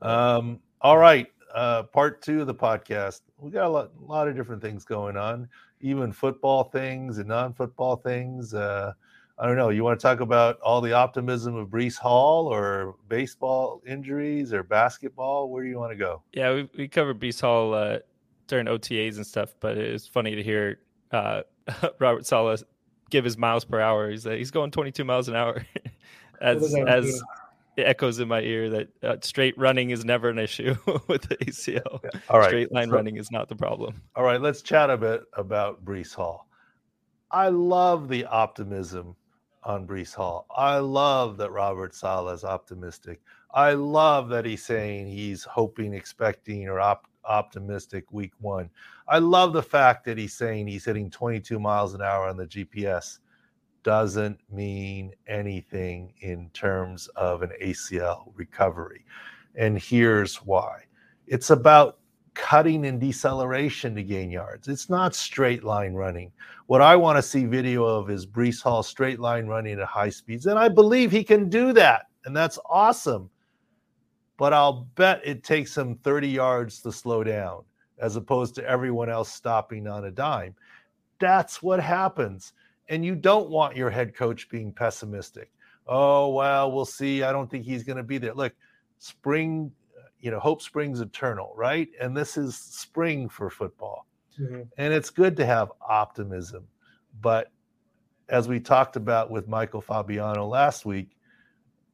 Um, all right. Uh, part two of the podcast. We got a lot, a lot of different things going on, even football things and non-football things. Uh, I don't know. You want to talk about all the optimism of Breece Hall, or baseball injuries, or basketball? Where do you want to go? Yeah, we, we covered Breece Hall uh, during OTAs and stuff, but it was funny to hear uh, [laughs] Robert Saleh give his miles per hour. He's uh, he's going 22 miles an hour, [laughs] as as mean? it echoes in my ear that uh, straight running is never an issue [laughs] with the ACL. All right. Straight line so- running is not the problem. All right, let's chat a bit about Breece Hall. I love the optimism on Breece Hall. I love that Robert Saleh is optimistic. I love that he's saying he's hoping, expecting, or op- optimistic week one. I love the fact that he's saying he's hitting 22 miles an hour on the GPS. Doesn't mean anything in terms of an ACL recovery. And here's why it's about cutting and deceleration to gain yards. It's not straight line running. What I want to see video of is Breece Hall straight line running at high speeds. And I believe he can do that. And that's awesome. But I'll bet it takes him 30 yards to slow down as opposed to everyone else stopping on a dime. That's what happens. And you don't want your head coach being pessimistic. Oh, well, we'll see. I don't think he's going to be there. Look, spring you know, hope springs eternal, right? And this is spring for football. Mm-hmm. And it's good to have optimism. But as we talked about with Michael Fabiano last week,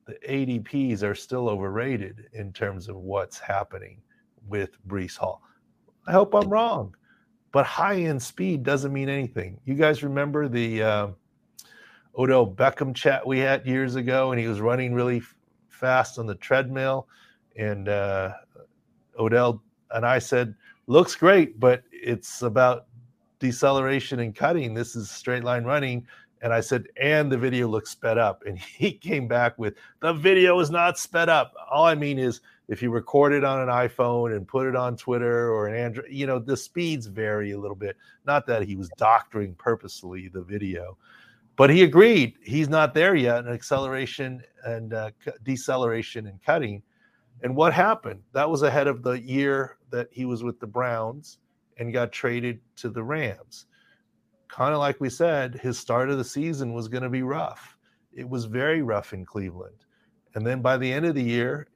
the ADPs are still overrated in terms of what's happening with Breece Hall. I hope I'm wrong, but high end speed doesn't mean anything. You guys remember the uh, Odell Beckham chat we had years ago, and he was running really f- fast on the treadmill and uh, Odell and I said, looks great, but it's about deceleration and cutting. This is straight line running. And I said, and the video looks sped up. And [laughs] he came back with, the video is not sped up. All I mean is, if you record it on an iPhone and put it on Twitter or an Android, you know, the speeds vary a little bit. Not that he was doctoring purposely the video, but he agreed he's not there yet in acceleration and uh, deceleration and cutting. And what happened? That was ahead of the year that he was with the Browns and got traded to the Rams. Kind of like we said, his start of the season was going to be rough. It was very rough in Cleveland. And then by the end of the year,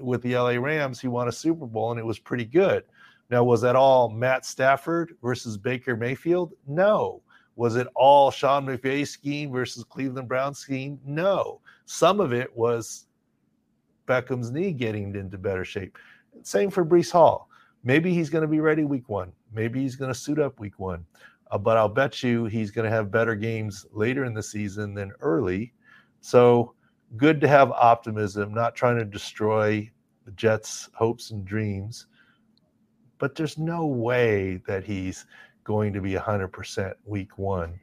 with the LA Rams, he won a Super Bowl and it was pretty good. Now, was that all Matt Stafford versus Baker Mayfield? No. Was it all Sean McVay's scheme versus Cleveland Brown scheme? No. Some of it was Beckham's knee getting into better shape. Same for Breece Hall. Maybe he's going to be ready week one. Maybe he's going to suit up week one. Uh, but I'll bet you he's going to have better games later in the season than early. So good to have optimism, not trying to destroy the Jets' hopes and dreams. But there's no way that he's going to be 100% week one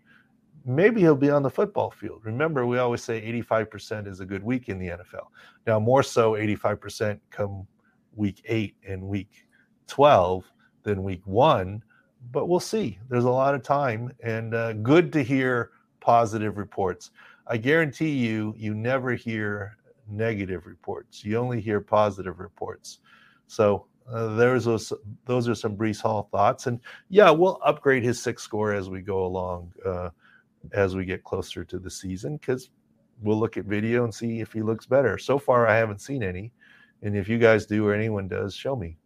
maybe he'll be on the football field. Remember, we always say 85% is a good week in the NFL. Now, more so 85% come week eight and week 12 than week one, but we'll see. There's a lot of time and uh, good to hear positive reports. I guarantee you, you never hear negative reports. You only hear positive reports. So uh, there's those. Those are some Breece Hall thoughts, and yeah, we'll upgrade his SIC score as we go along. Uh, as we get closer to the season because we'll look at video and see if he looks better. So far, I haven't seen any. And if you guys do or anyone does, show me.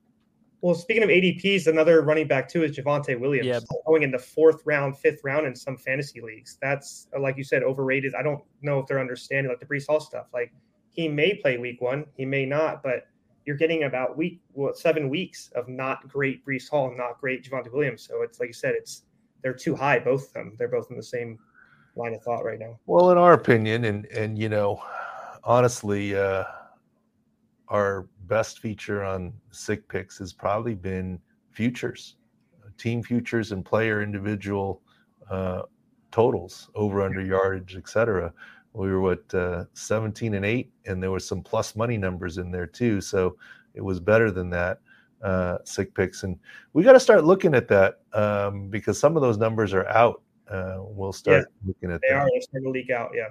Well, speaking of ADPs, another running back too is Javonte Williams yep. going in the fourth round, fifth round in some fantasy leagues. That's like you said, overrated. I don't know if they're understanding like the Breece Hall stuff. Like he may play week one, he may not, but you're getting about week well, seven weeks of not great Breece Hall and not great Javonte Williams. So it's like you said, it's they're too high, both of them. They're both in the same line of thought right now. Well, in our opinion, and and you know, honestly, uh, our best feature on Sick Picks has probably been futures, team futures, and player individual uh, totals, over under yardage, etc. We were what uh, 17 and eight, and there was some plus money numbers in there too. So it was better than that uh, SIC Picks, and we got to start looking at that um, because some of those numbers are out uh, we'll start yeah, looking at they that. are they're starting to leak out yeah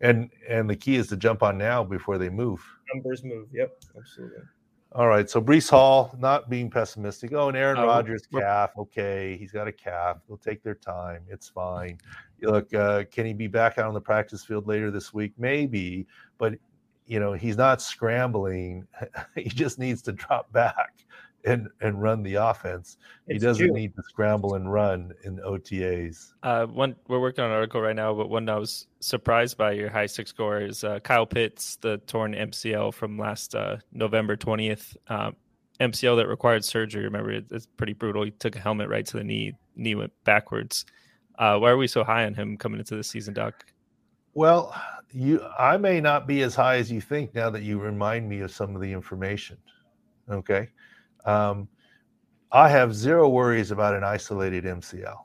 and and the key is to jump on now before they move. Numbers move. Yep. Absolutely. All right. So Breece Hall not being pessimistic. Oh and Aaron uh, Rodgers calf. Okay. He's got a calf. They'll take their time. It's fine. Look uh, can he be back out on the practice field later this week? Maybe. But you know he's not scrambling. [laughs] He just needs to drop back and and run the offense. It's he doesn't true. need to scramble and run in OTAs. Uh, one we're working on an article right now, but one I was surprised by your high SIC score is uh, Kyle Pitts, the torn MCL from last uh, November twentieth. Um, MCL that required surgery. Remember, it, it's pretty brutal. He took a helmet right to the knee. Knee went backwards. Uh, why are we so high on him coming into the season, Doc? Well, you, I may not be as high as you think now that you remind me of some of the information. Okay, um, I have zero worries about an isolated MCL,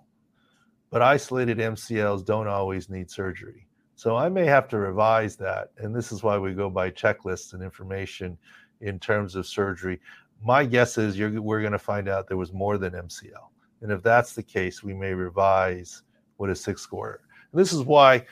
but isolated MCLs don't always need surgery. So I may have to revise that. And this is why we go by checklists and information in terms of surgery. My guess is we're going to find out there was more than MCL. And if that's the case, we may revise what a SIC score. And this is why,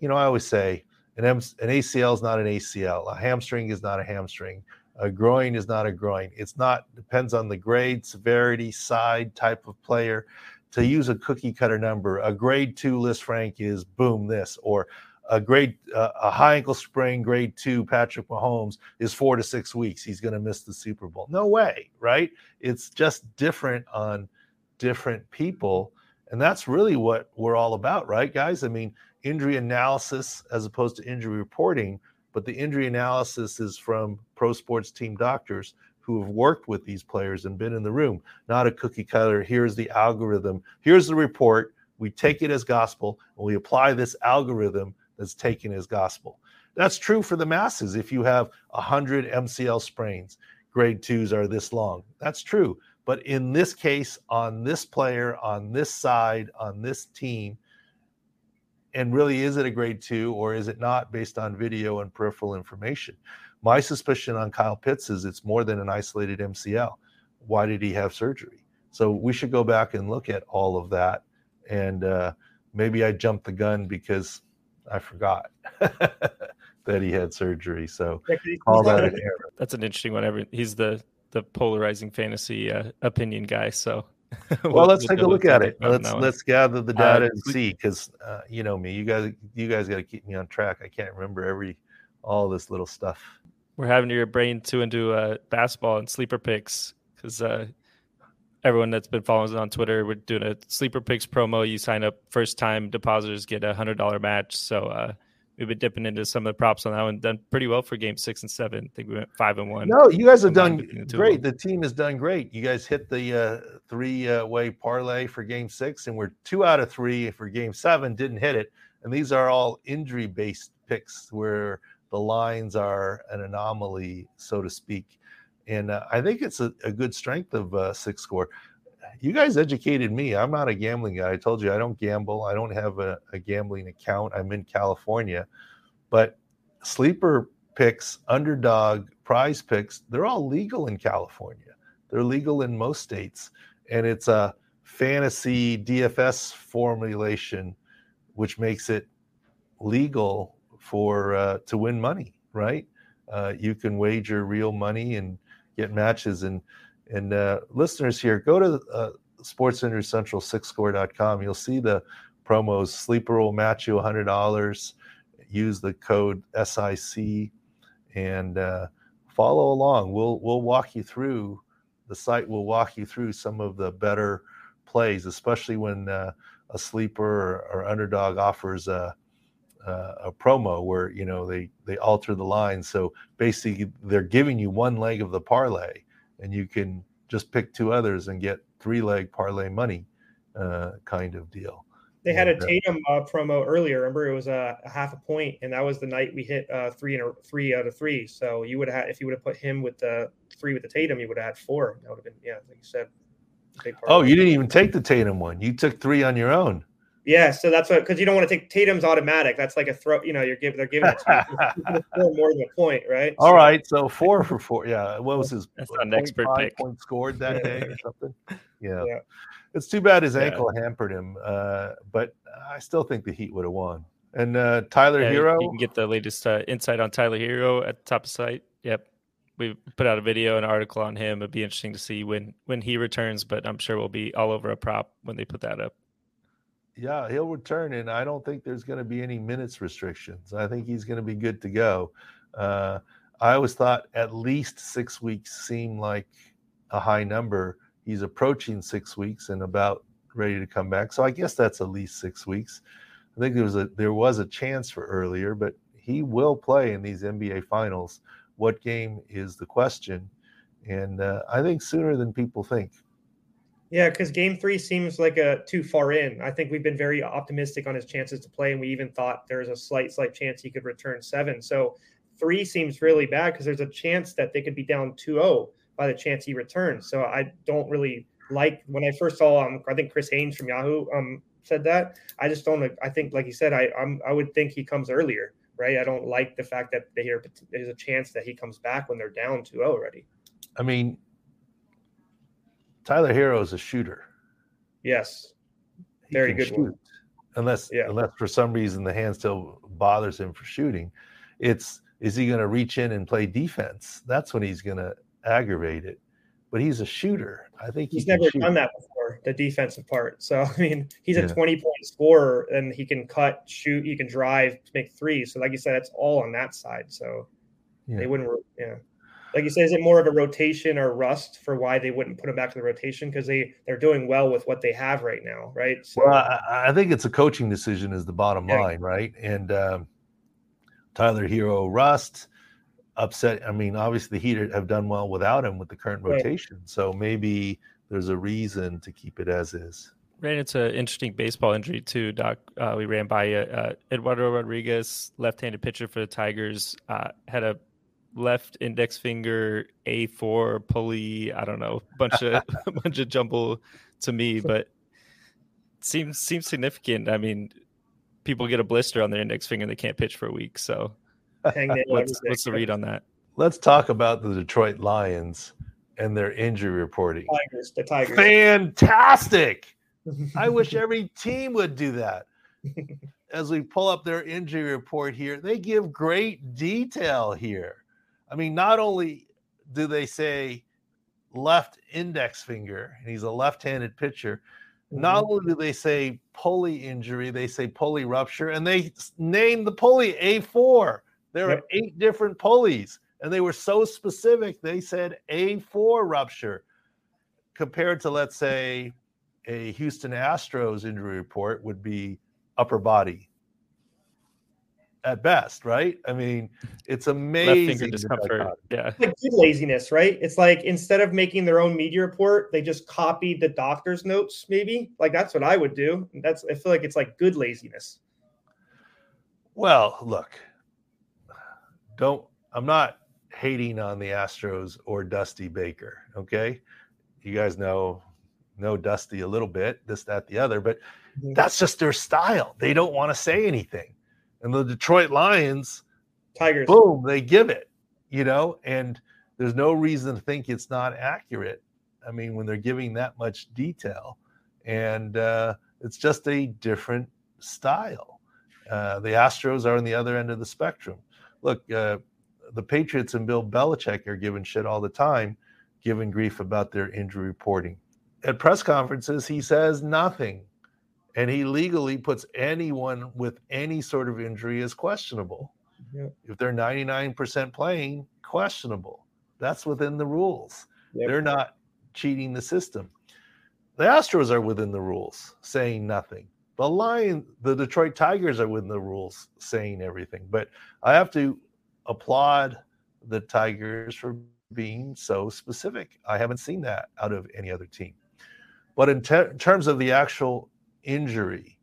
you know, I always say an, M- an ACL is not an ACL, a hamstring is not a hamstring, a groin is not a groin. It's not, depends on the grade, severity, side, type of player to use a cookie cutter number, a grade two Lisfranc is boom this, or a grade uh, a high ankle sprain grade two Patrick Mahomes is four to six weeks. He's going to miss the Super Bowl. No way, right? It's just different on different people, and that's really what we're all about, right, guys? I mean, injury analysis as opposed to injury reporting, but the injury analysis is from pro sports team doctors who have worked with these players and been in the room, not a cookie cutter. Here's the algorithm, here's the report. We take it as gospel and we apply this algorithm that's taken as gospel. That's true for the masses. If you have 100 MCL sprains, grade twos are this long. That's true. But in this case, on this player, on this side, on this team, and really, is it a grade two or is it not based on video and peripheral information? My suspicion on Kyle Pitts is it's more than an isolated MCL. Why did he have surgery? So we should go back and look at all of that. And uh, maybe I jumped the gun because I forgot [laughs] that he had surgery. So all that an error. That's an interesting one. He's the the polarizing fantasy uh, opinion guy. So [laughs] well, well let's take a look at it. Let's let's gather the data uh, and see because uh, you know me. You guys you guys got to keep me on track. I can't remember every all this little stuff we're having your brain too into uh, basketball and sleeper picks because uh, everyone that's been following us on Twitter, we're doing a sleeper picks promo. You sign up, first time depositors get a hundred dollar match. So uh, we've been dipping into some of the props on that one. Done pretty well for game six and seven. I think we went five and one. No, you guys have done great. The team has done great. You guys hit the uh, three uh, way parlay for game six, and we're two out of three for game seven. Didn't hit it, and these are all injury based picks where the lines are an anomaly, so to speak. And uh, I think it's a, a good strength of uh, SIC score. You guys educated me. I'm not a gambling guy. I told you I don't gamble. I don't have a, a gambling account. I'm in California, but sleeper picks, underdog, prize picks, they're all legal in California. They're legal in most states. And it's a fantasy DFS formulation, which makes it legal for uh, to win money, right? Uh, you can wager real money and get matches. And and uh, listeners here, go to uh, Sports Center Central. You'll see the promos. Sleeper will match you hundred dollars. Use the code SIC and uh, follow along. We'll we'll walk you through the site. Will walk you through some of the better plays, especially when uh, a sleeper or, or underdog offers a uh, a promo where you know they they alter the line so basically they're giving you one leg of the parlay and you can just pick two others and get three leg parlay money uh, kind of deal they had a uh, Tatum uh, promo earlier. Remember, it was a, a, half a point, and that was the night we hit uh, three and a, three out of three. So you would have, if you would have put him with the three with the Tatum, you would have had four. That would have been, yeah, like you said. Oh, you didn't even take the Tatum one. You took three on your own. Yeah, so that's what because you don't want to take Tatum's automatic. That's like a throw. You know, you're giving they're giving it to [laughs] more than a point, right? All so, right, so four for four. Yeah, what was his? That's an expert pick. Point scored that day or something. [laughs] Yeah. yeah. it's too bad his ankle yeah. hampered him, uh, but I still think the Heat would have won. And uh, Tyler yeah, Herro, you can get the latest uh, insight on Tyler Herro at the top of site. Yep, we put out a video, an article on him. It'd be interesting to see when when he returns, but I'm sure we'll be all over a prop when they put that up. Yeah, he'll return, and I don't think there's going to be any minutes restrictions. I think he's going to be good to go. Uh, I always thought at least six weeks seemed like a high number. He's approaching six weeks and about ready to come back. So I guess that's at least six weeks. I think there was a there was a chance for earlier, but he will play in these NBA finals. What game is the question? And uh, I think sooner than people think. Yeah, because game three seems like a too far in. I think we've been very optimistic on his chances to play, and we even thought there's a slight, slight chance he could return seven. So three seems really bad because there's a chance that they could be down 2-0 by the chance he returns. So I don't really like when I first saw um I think Chris Haynes from Yahoo um said that. I just don't I think like you said I I'm I would think he comes earlier, right? I don't like the fact that they there's a chance that he comes back when they're down 2-0 already. I mean Tyler Herro is a shooter. Yes. Very good shoot. One. Unless yeah. unless for some reason the hand still bothers him for shooting. It's is he going to reach in and play defense? That's when he's going to aggravate it. But he's a shooter. I think he's he never shoot. done that before, the defensive part. So [laughs] I mean, he's yeah. a 20 point scorer and he can cut, shoot, he can drive, make threes. So like you said, it's all on that side. So yeah. they wouldn't, yeah. Like you said, is it more of a rotation or rust for why they wouldn't put him back to the rotation? Because they they're doing well with what they have right now, right? So, well, I, I think it's a coaching decision, is the bottom yeah. line, right? And um, Tyler Herro Rust upset. I mean, obviously the Heat have done well without him with the current rotation. Right. So maybe there's a reason to keep it as is. Ran into an interesting baseball injury too, Doc. Uh, we ran by uh, uh, Eduardo Rodriguez, left-handed pitcher for the Tigers, uh, had a left index finger A4 pulley. I don't know, bunch of [laughs] bunch of jumble to me, [laughs] but seems seems significant. I mean, people get a blister on their index finger and they can't pitch for a week. So, [laughs] what's, what's the read on that? Let's talk about the Detroit Lions and their injury reporting. Tigers, the Tigers. Fantastic. I wish every team would do that. As we pull up their injury report here, they give great detail here. I mean, not only do they say left index finger, and he's a left handed pitcher, not mm-hmm. only do they say pulley injury, they say pulley rupture, and they name the pulley A4. There yep. are eight different pulleys, and they were so specific. They said A4 rupture, compared to let's say a Houston Astros injury report would be upper body at best, right? I mean, [laughs] it's amazing. Left finger discomfort. Yeah. It's like good laziness, right? It's like instead of making their own media report, they just copied the doctor's notes, maybe. Like that's what I would do. That's I feel like it's like good laziness. Well, look, don't I'm not hating on the Astros or Dusty Baker. Okay. You guys know know Dusty a little bit, this, that, the other, but mm-hmm. that's just their style. They don't want to say anything and the Detroit Lions, Tigers, boom, they give it, you know, and there's no reason to think it's not accurate. I mean, when they're giving that much detail, and uh, it's just a different style. Uh, the Astros are on the other end of the spectrum. Look, uh, the Patriots and Bill Belichick are giving shit all the time, giving grief about their injury reporting. At press conferences, he says nothing and he legally puts anyone with any sort of injury as questionable. Yeah. If they're 99% playing, questionable. That's within the rules. Yep. They're not cheating the system. The Astros are within the rules, saying nothing. The Lion, the Detroit Tigers are within the rules, saying everything. But I have to applaud the Tigers for being so specific. I haven't seen that out of any other team. But in ter- terms of the actual injury,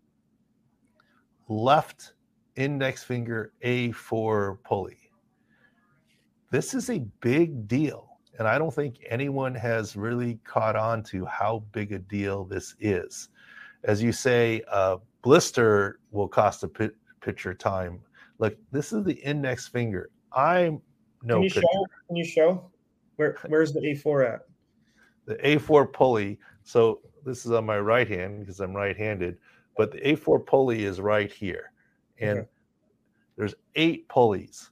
left index finger A4 pulley. This is a big deal. And I don't think anyone has really caught on to how big a deal this is. As you say, a blister will cost a pit, pitcher time. Look, this is the index finger. I'm no can you pitcher. show can you show where where's the A4 at? The A4 pulley. So this is on my right hand because I'm right-handed, but the A4 pulley is right here. And okay. there's eight pulleys.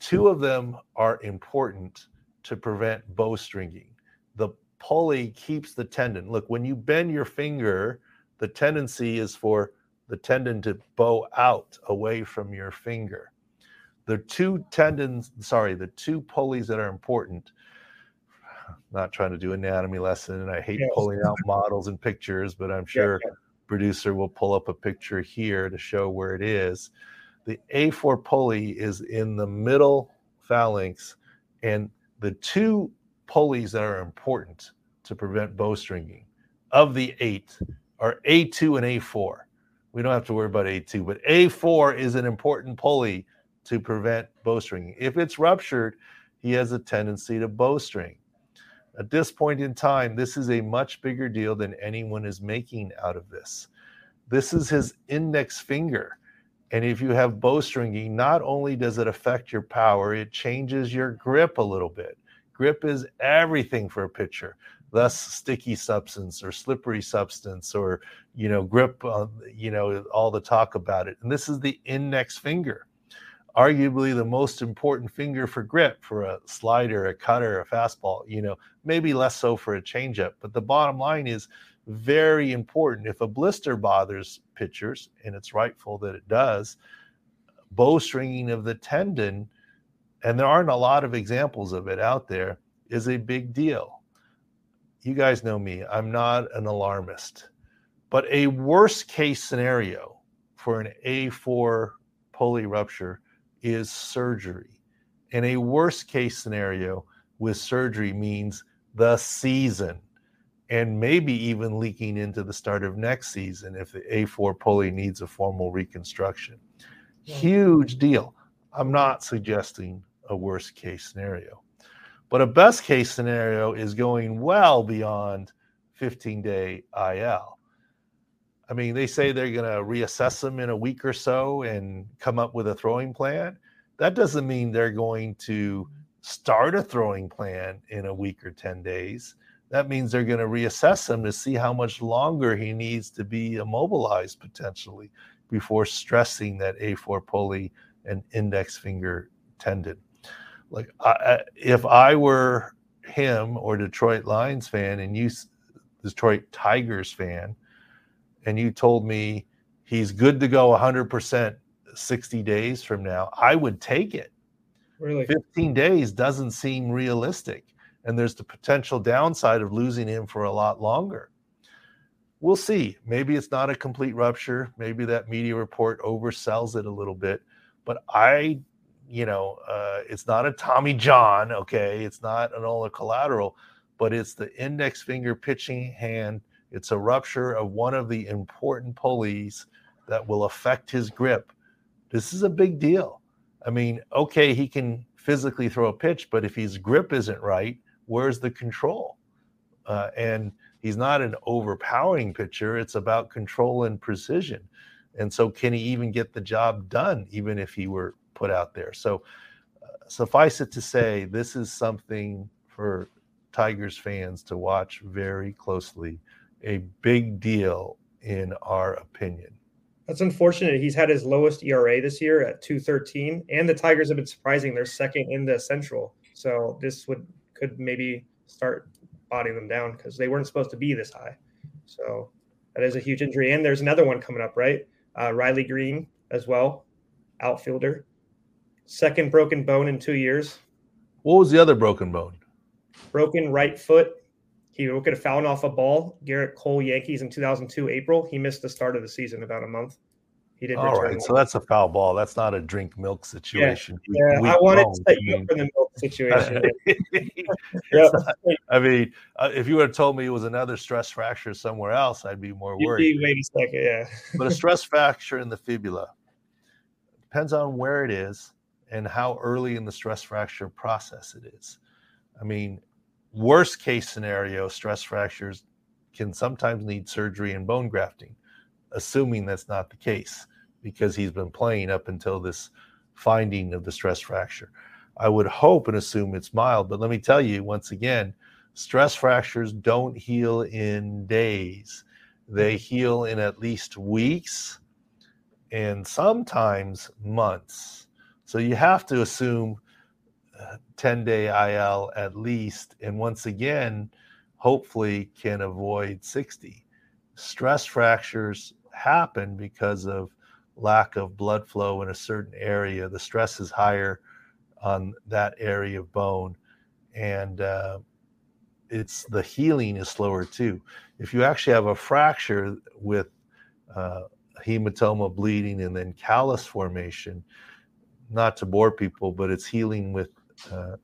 Two hmm. of them are important to prevent bowstringing. The pulley keeps the tendon. Look, when you bend your finger, the tendency is for the tendon to bow out away from your finger. The two tendons, sorry, the two pulleys that are important not trying to do anatomy lesson and I hate yes. pulling out [laughs] models and pictures, but I'm sure yeah, yeah. producer will pull up a picture here to show where it is. The A4 pulley is in the middle phalanx and the two pulleys that are important to prevent bowstringing of the eight are A2 and A4. We don't have to worry about A2, but A4 is an important pulley to prevent bowstringing. If it's ruptured, he has a tendency to bowstring. At this point in time, this is a much bigger deal than anyone is making out of this. This is his index finger. And if you have bowstringing, not only does it affect your power, it changes your grip a little bit. Grip is everything for a pitcher. Thus, sticky substance or slippery substance or, you know, grip, uh, you know, all the talk about it. And this is the index finger arguably the most important finger for grip for a slider, a cutter, a fastball, you know, maybe less so for a changeup. But the bottom line is very important. If a blister bothers pitchers, and it's rightful that it does, bowstringing of the tendon, and there aren't a lot of examples of it out there, is a big deal. You guys know me, I'm not an alarmist. But a worst case scenario for an A4 pulley rupture is surgery. And a worst case scenario with surgery means the season and maybe even leaking into the start of next season if the A4 pulley needs a formal reconstruction. Huge deal. I'm not suggesting a worst case scenario, but a best case scenario is going well beyond 15 day IL. I mean, they say they're going to reassess them in a week or so and come up with a throwing plan. That doesn't mean they're going to start a throwing plan in a week or 10 days. That means they're going to reassess him to see how much longer he needs to be immobilized potentially before stressing that A4 pulley and index finger tendon. Like, I, if I were him or Detroit Lions fan and you, Detroit Tigers fan, and you told me he's good to go 100% 60 days from now, I would take it. Really? 15 days doesn't seem realistic. And there's the potential downside of losing him for a lot longer. We'll see. Maybe it's not a complete rupture. Maybe that media report oversells it a little bit. But I, you know, uh, it's not a Tommy John, okay? It's not an ulnar collateral, but it's the index finger pitching hand it's a rupture of one of the important pulleys that will affect his grip. This is a big deal. I mean, okay, he can physically throw a pitch, but if his grip isn't right, where's the control? Uh, and he's not an overpowering pitcher. It's about control and precision. And so, can he even get the job done, even if he were put out there? So, uh, suffice it to say, this is something for Tigers fans to watch very closely a big deal in our opinion. That's unfortunate. He's had his lowest ERA this year at 213, and the Tigers have been surprising. They're second in the Central, so this would could maybe start bodying them down because they weren't supposed to be this high. So that is a huge injury. And there's another one coming up, right? Uh, Riley Greene as well, outfielder, second broken bone in two years. What was the other broken bone? Broken right foot he could have fouled off a ball. Gerrit Cole Yankees in 2002 April. He missed the start of the season about a month. He didn't. All right, so that's a foul ball. That's not a drink milk situation. Yeah, yeah I wanted to set you up for the milk [laughs] situation. not, I mean, uh, if you would have told me it was another stress fracture somewhere else, I'd be more worried. Wait a second, yeah. [laughs] but a stress fracture in the fibula depends on where it is and how early in the stress fracture process it is. I mean, worst case scenario, stress fractures can sometimes need surgery and bone grafting, assuming that's not the case because he's been playing up until this finding of the stress fracture. I would hope and assume it's mild, but let me tell you once again, stress fractures don't heal in days. They mm-hmm. heal in at least weeks and sometimes months. So you have to assume 10 day IL at least. And once again, hopefully can avoid 60. Stress fractures happen because of lack of blood flow in a certain area. The stress is higher on that area of bone. And uh, it's the healing is slower too. If you actually have a fracture with uh, hematoma bleeding and then callus formation, not to bore people, but it's healing with uh,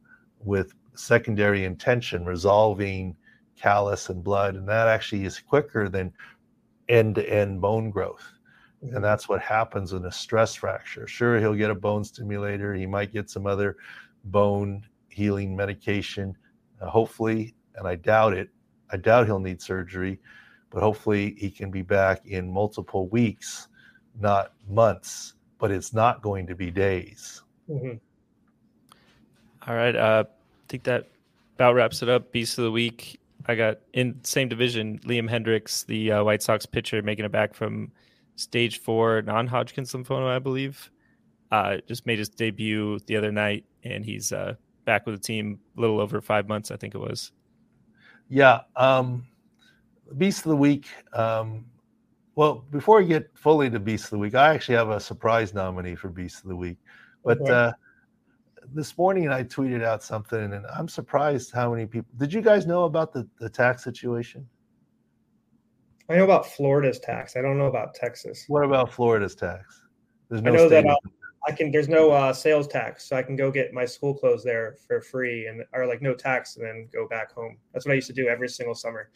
with secondary intention, resolving callus and blood, and that actually is quicker than end-to-end bone growth. And mm-hmm. that's what happens in a stress fracture. Sure, he'll get a bone stimulator. He might get some other bone healing medication, uh, hopefully, and I doubt it. I doubt he'll need surgery, but hopefully he can be back in multiple weeks, not months. But it's not going to be days. Mm-hmm. All right. Uh, I think that about wraps it up. Beast of the week. I got in same division. Liam Hendriks, the uh, White Sox pitcher, making it back from stage four non-Hodgkin's lymphoma, I believe. Uh, just made his debut the other night, and he's uh, back with the team a little over five months, I think it was. Yeah. Um, Beast of the Week. Um, well, before we get fully to Beast of the Week, I actually have a surprise nominee for Beast of the Week. But okay. This morning I tweeted out something, and I'm surprised how many people. Did you guys know about the, the tax situation? I know about Florida's tax. I don't know about Texas. What about Florida's tax? There's no. I know that uh, I can. There's no uh, sales tax, so I can go get my school clothes there for free, and or like no tax, and then go back home. That's what I used to do every single summer.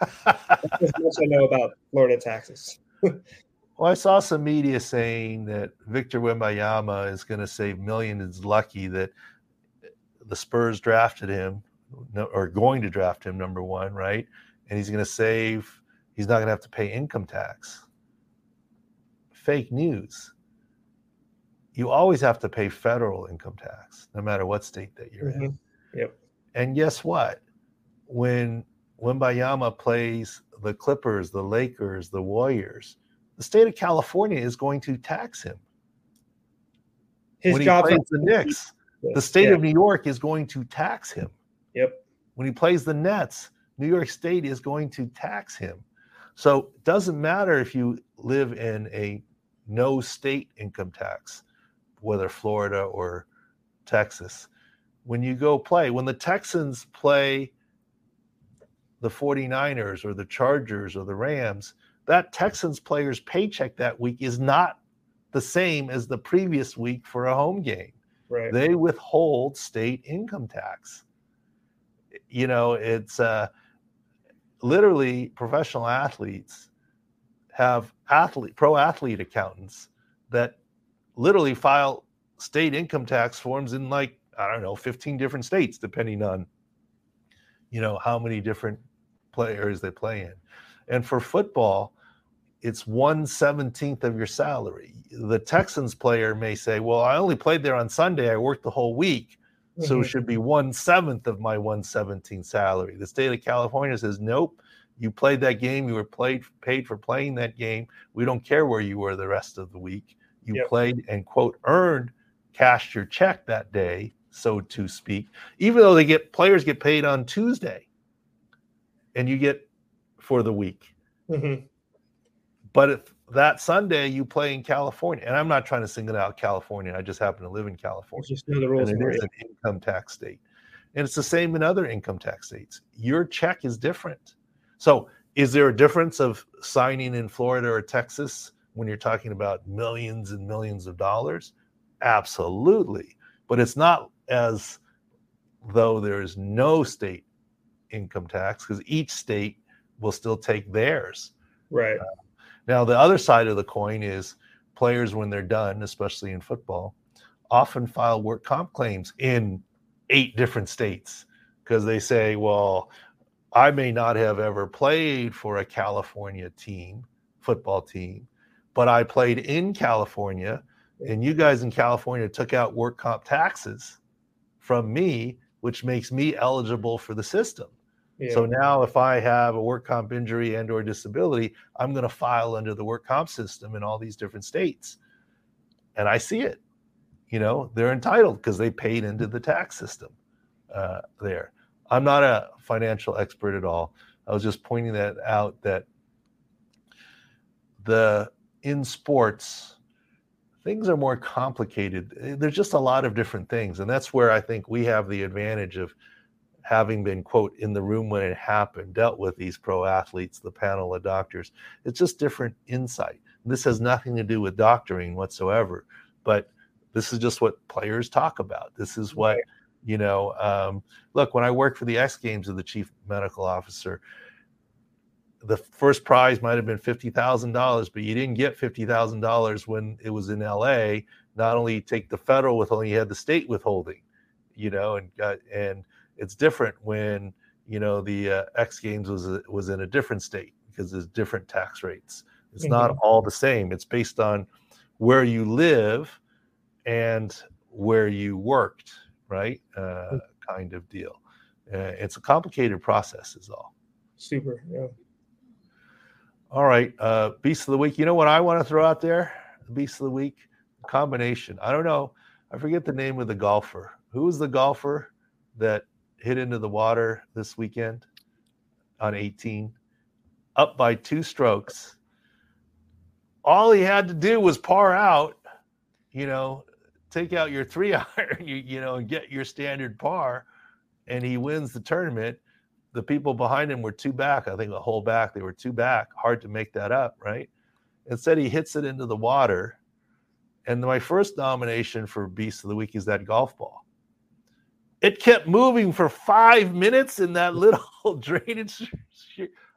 [laughs] That's much I know about Florida taxes. [laughs] well, I saw some media saying that Victor Wembanyama is going to save millions. Is lucky that the Spurs drafted him, or going to draft him, number one, right? And he's going to save. He's not going to have to pay income tax. Fake news. You always have to pay federal income tax, no matter what state that you're mm-hmm. in. Yep. And guess what? When Wembanyama plays the Clippers, the Lakers, the Warriors, the state of California is going to tax him. His when he plays the Knicks, the state yeah. of New York is going to tax him. Yep. When he plays the Nets, New York State is going to tax him. So it doesn't matter if you live in a no state income tax, whether Florida or Texas. When you go play, when the Texans play the 49ers or the Chargers or the Rams, that Texans player's paycheck that week is not the same as the previous week for a home game. Right. They withhold state income tax. You know, it's uh, literally professional athletes have athlete pro athlete accountants that literally file state income tax forms in like I don't know 15 different states depending on you know how many different players they play in. And for football, it's one seventeenth of your salary. The Texans player may say, Well, I only played there on Sunday, I worked the whole week. So mm-hmm. it should be one seventh of my 117 salary. The state of California says, Nope, you played that game, you were played paid for playing that game. We don't care where you were the rest of the week. You yep. played and quote earned, cashed your check that day, so to speak, even though they get players get paid on Tuesday and you get for the week. Mm-hmm. But if that Sunday you play in California, and I'm not trying to single out California, I just happen to live in California. Just the rules. And it is an income tax state. And it's the same in other income tax states. Your check is different. So, is there a difference of signing in Florida or Texas when you're talking about millions and millions of dollars? Absolutely. But it's not as though there is no state income tax because each state will still take theirs. Right. Uh, now, the other side of the coin is players, when they're done, especially in football, often file work comp claims in eight different states because they say, well, I may not have ever played for a California team, football team, but I played in California, and you guys in California took out work comp taxes from me, which makes me eligible for the system. So now if I have a work comp injury and or disability, I'm going to file under the work comp system in all these different states. And I see it. You know, they're entitled because they paid into the tax system uh, there. I'm not a financial expert at all. I was just pointing that out that the in sports things are more complicated. There's just a lot of different things, and that's where I think we have the advantage of having been quote in the room when it happened dealt with these pro athletes the panel of doctors it's just different insight. This has nothing to do with doctoring whatsoever but this is just what players talk about. This is what you know um, look when i worked for the x games as the chief medical officer the first prize might have been $50000 but you didn't get $50000 when it was in la not only take the federal withholding you had the state withholding you know and got and it's different when you know, the uh, X Games was was in a different state because there's different tax rates. It's mm-hmm. not all the same. It's based on where you live and where you worked, right? Uh, mm. kind of deal. Uh, it's a complicated process, is all. Super. Yeah. All right. Uh, Beast of the week. You know what I want to throw out there? Beast of the week combination. I don't know. I forget the name of the golfer. Who was the golfer that hit into the water this weekend on 18? Up by two strokes. All he had to do was par out, you know, take out your three [laughs] iron, you, you know, and get your standard par, and he wins the tournament. The people behind him were two back. I think a whole back. They were two back. Hard to make that up, right? Instead, he hits it into the water. And my first nomination for Beast of the Week is that golf ball. It kept moving for five minutes in that little [laughs] drainage.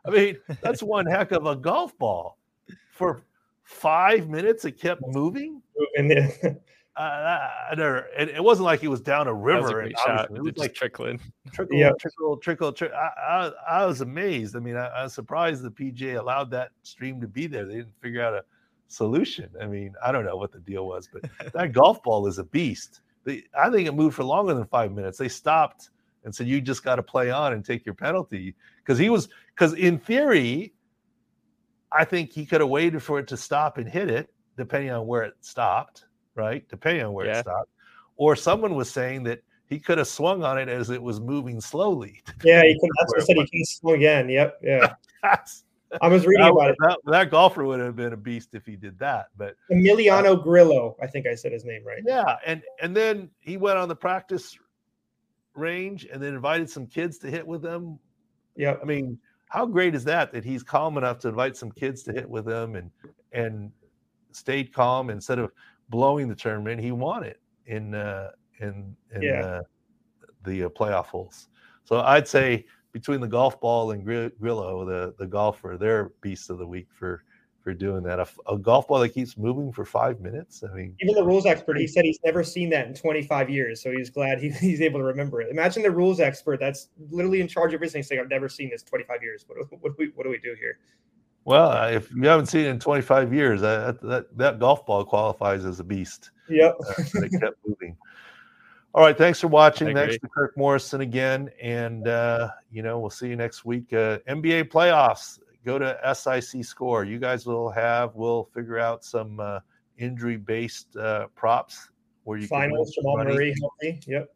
I mean, that's one heck of a golf ball. For five minutes, it kept moving. uh, it, it wasn't like he was down a river. A shot. It was like trickling, trickle, yeah. trickle, trickle, trickle. I, I, I, was amazed. I mean, I, I, was surprised the PGA allowed that stream to be there. They didn't figure out a solution. I mean, I don't know what the deal was, but that golf ball is a beast. They, I think it moved for longer than five minutes. They stopped and said, "You just got to play on and take your penalty," because he was because in theory, I think he could have waited for it to stop and hit it, depending on where it stopped right? Depending on where yeah. it stopped. Or someone was saying that he could have swung on it as it was moving slowly. [laughs] Yeah, he can, that's what I said. He can swing again. Yep. Yeah. [laughs] I was reading that, about it. That, that, golfer would have been a beast if he did that. But Emiliano uh, Grillo, I think I said his name right. Yeah, and and then he went on the practice range and then invited some kids to hit with him. Yeah, I mean, how great is that? That he's calm enough to invite some kids to hit with him and and stayed calm instead of blowing the tournament. He won it in uh, in in yeah. uh, the uh, playoff holes. So I'd say between the golf ball and Grillo, the the golfer, they're beast of the week for for doing that. A, a, golf ball that keeps moving for five minutes. I mean, even the rules expert, he said he's never seen that in 25 years, so he's glad he, [laughs] he's able to remember it. Imagine the rules expert that's literally in charge of everything saying, "I've never seen this 25 years. What, what do we what do we do here?" Well, uh, if you haven't seen it in 25 years, that that, that golf ball qualifies as a beast. Yep. uh, it kept [laughs] moving. All right. Thanks for watching. Thanks to Kirk Morrison again. And, uh, you know, we'll see you next week. Uh, NBA playoffs. Go to SIC score. You guys will have, we'll figure out some uh, injury based uh, props where you finals. Jamal money. Murray healthy. Yep.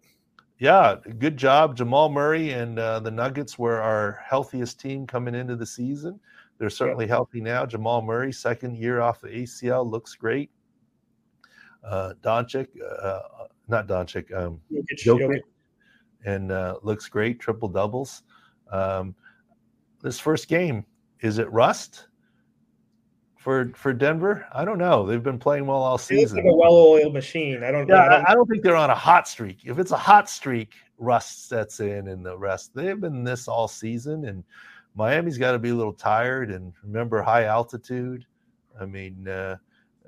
Yeah, good job. Jamal Murray and uh, the Nuggets were our healthiest team coming into the season. They're certainly healthy now. Jamal Murray, second year off the ACL, looks great. Uh, Doncic, uh, uh, not Doncic, um, Jokic, and uh, looks great, triple doubles. Um, this first game, is it rust for for Denver? I don't know. They've been playing well all season. like a well-oiled machine. I don't. Yeah, I don't, I don't think they're on a hot streak. If it's a hot streak, rust sets in, and the rest. They've been this all season, and Miami's got to be a little tired and remember high altitude. I mean, uh,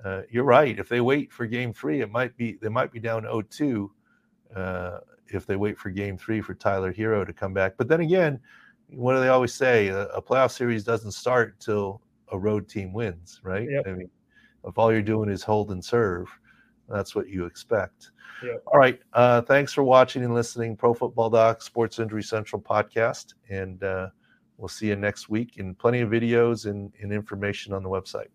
uh, you're right. If they wait for game three, it might be they might be down 0-2 uh, if they wait for game three for Tyler Herro to come back. But then again, what do they always say? A, a playoff series doesn't start until a road team wins, right? Yep. I mean, if all you're doing is hold and serve, that's what you expect. Yep. All right. Uh, thanks for watching and listening. Pro Football Doc Sports Injury Central podcast, and uh, We'll see you next week and plenty of videos and, and information on the website.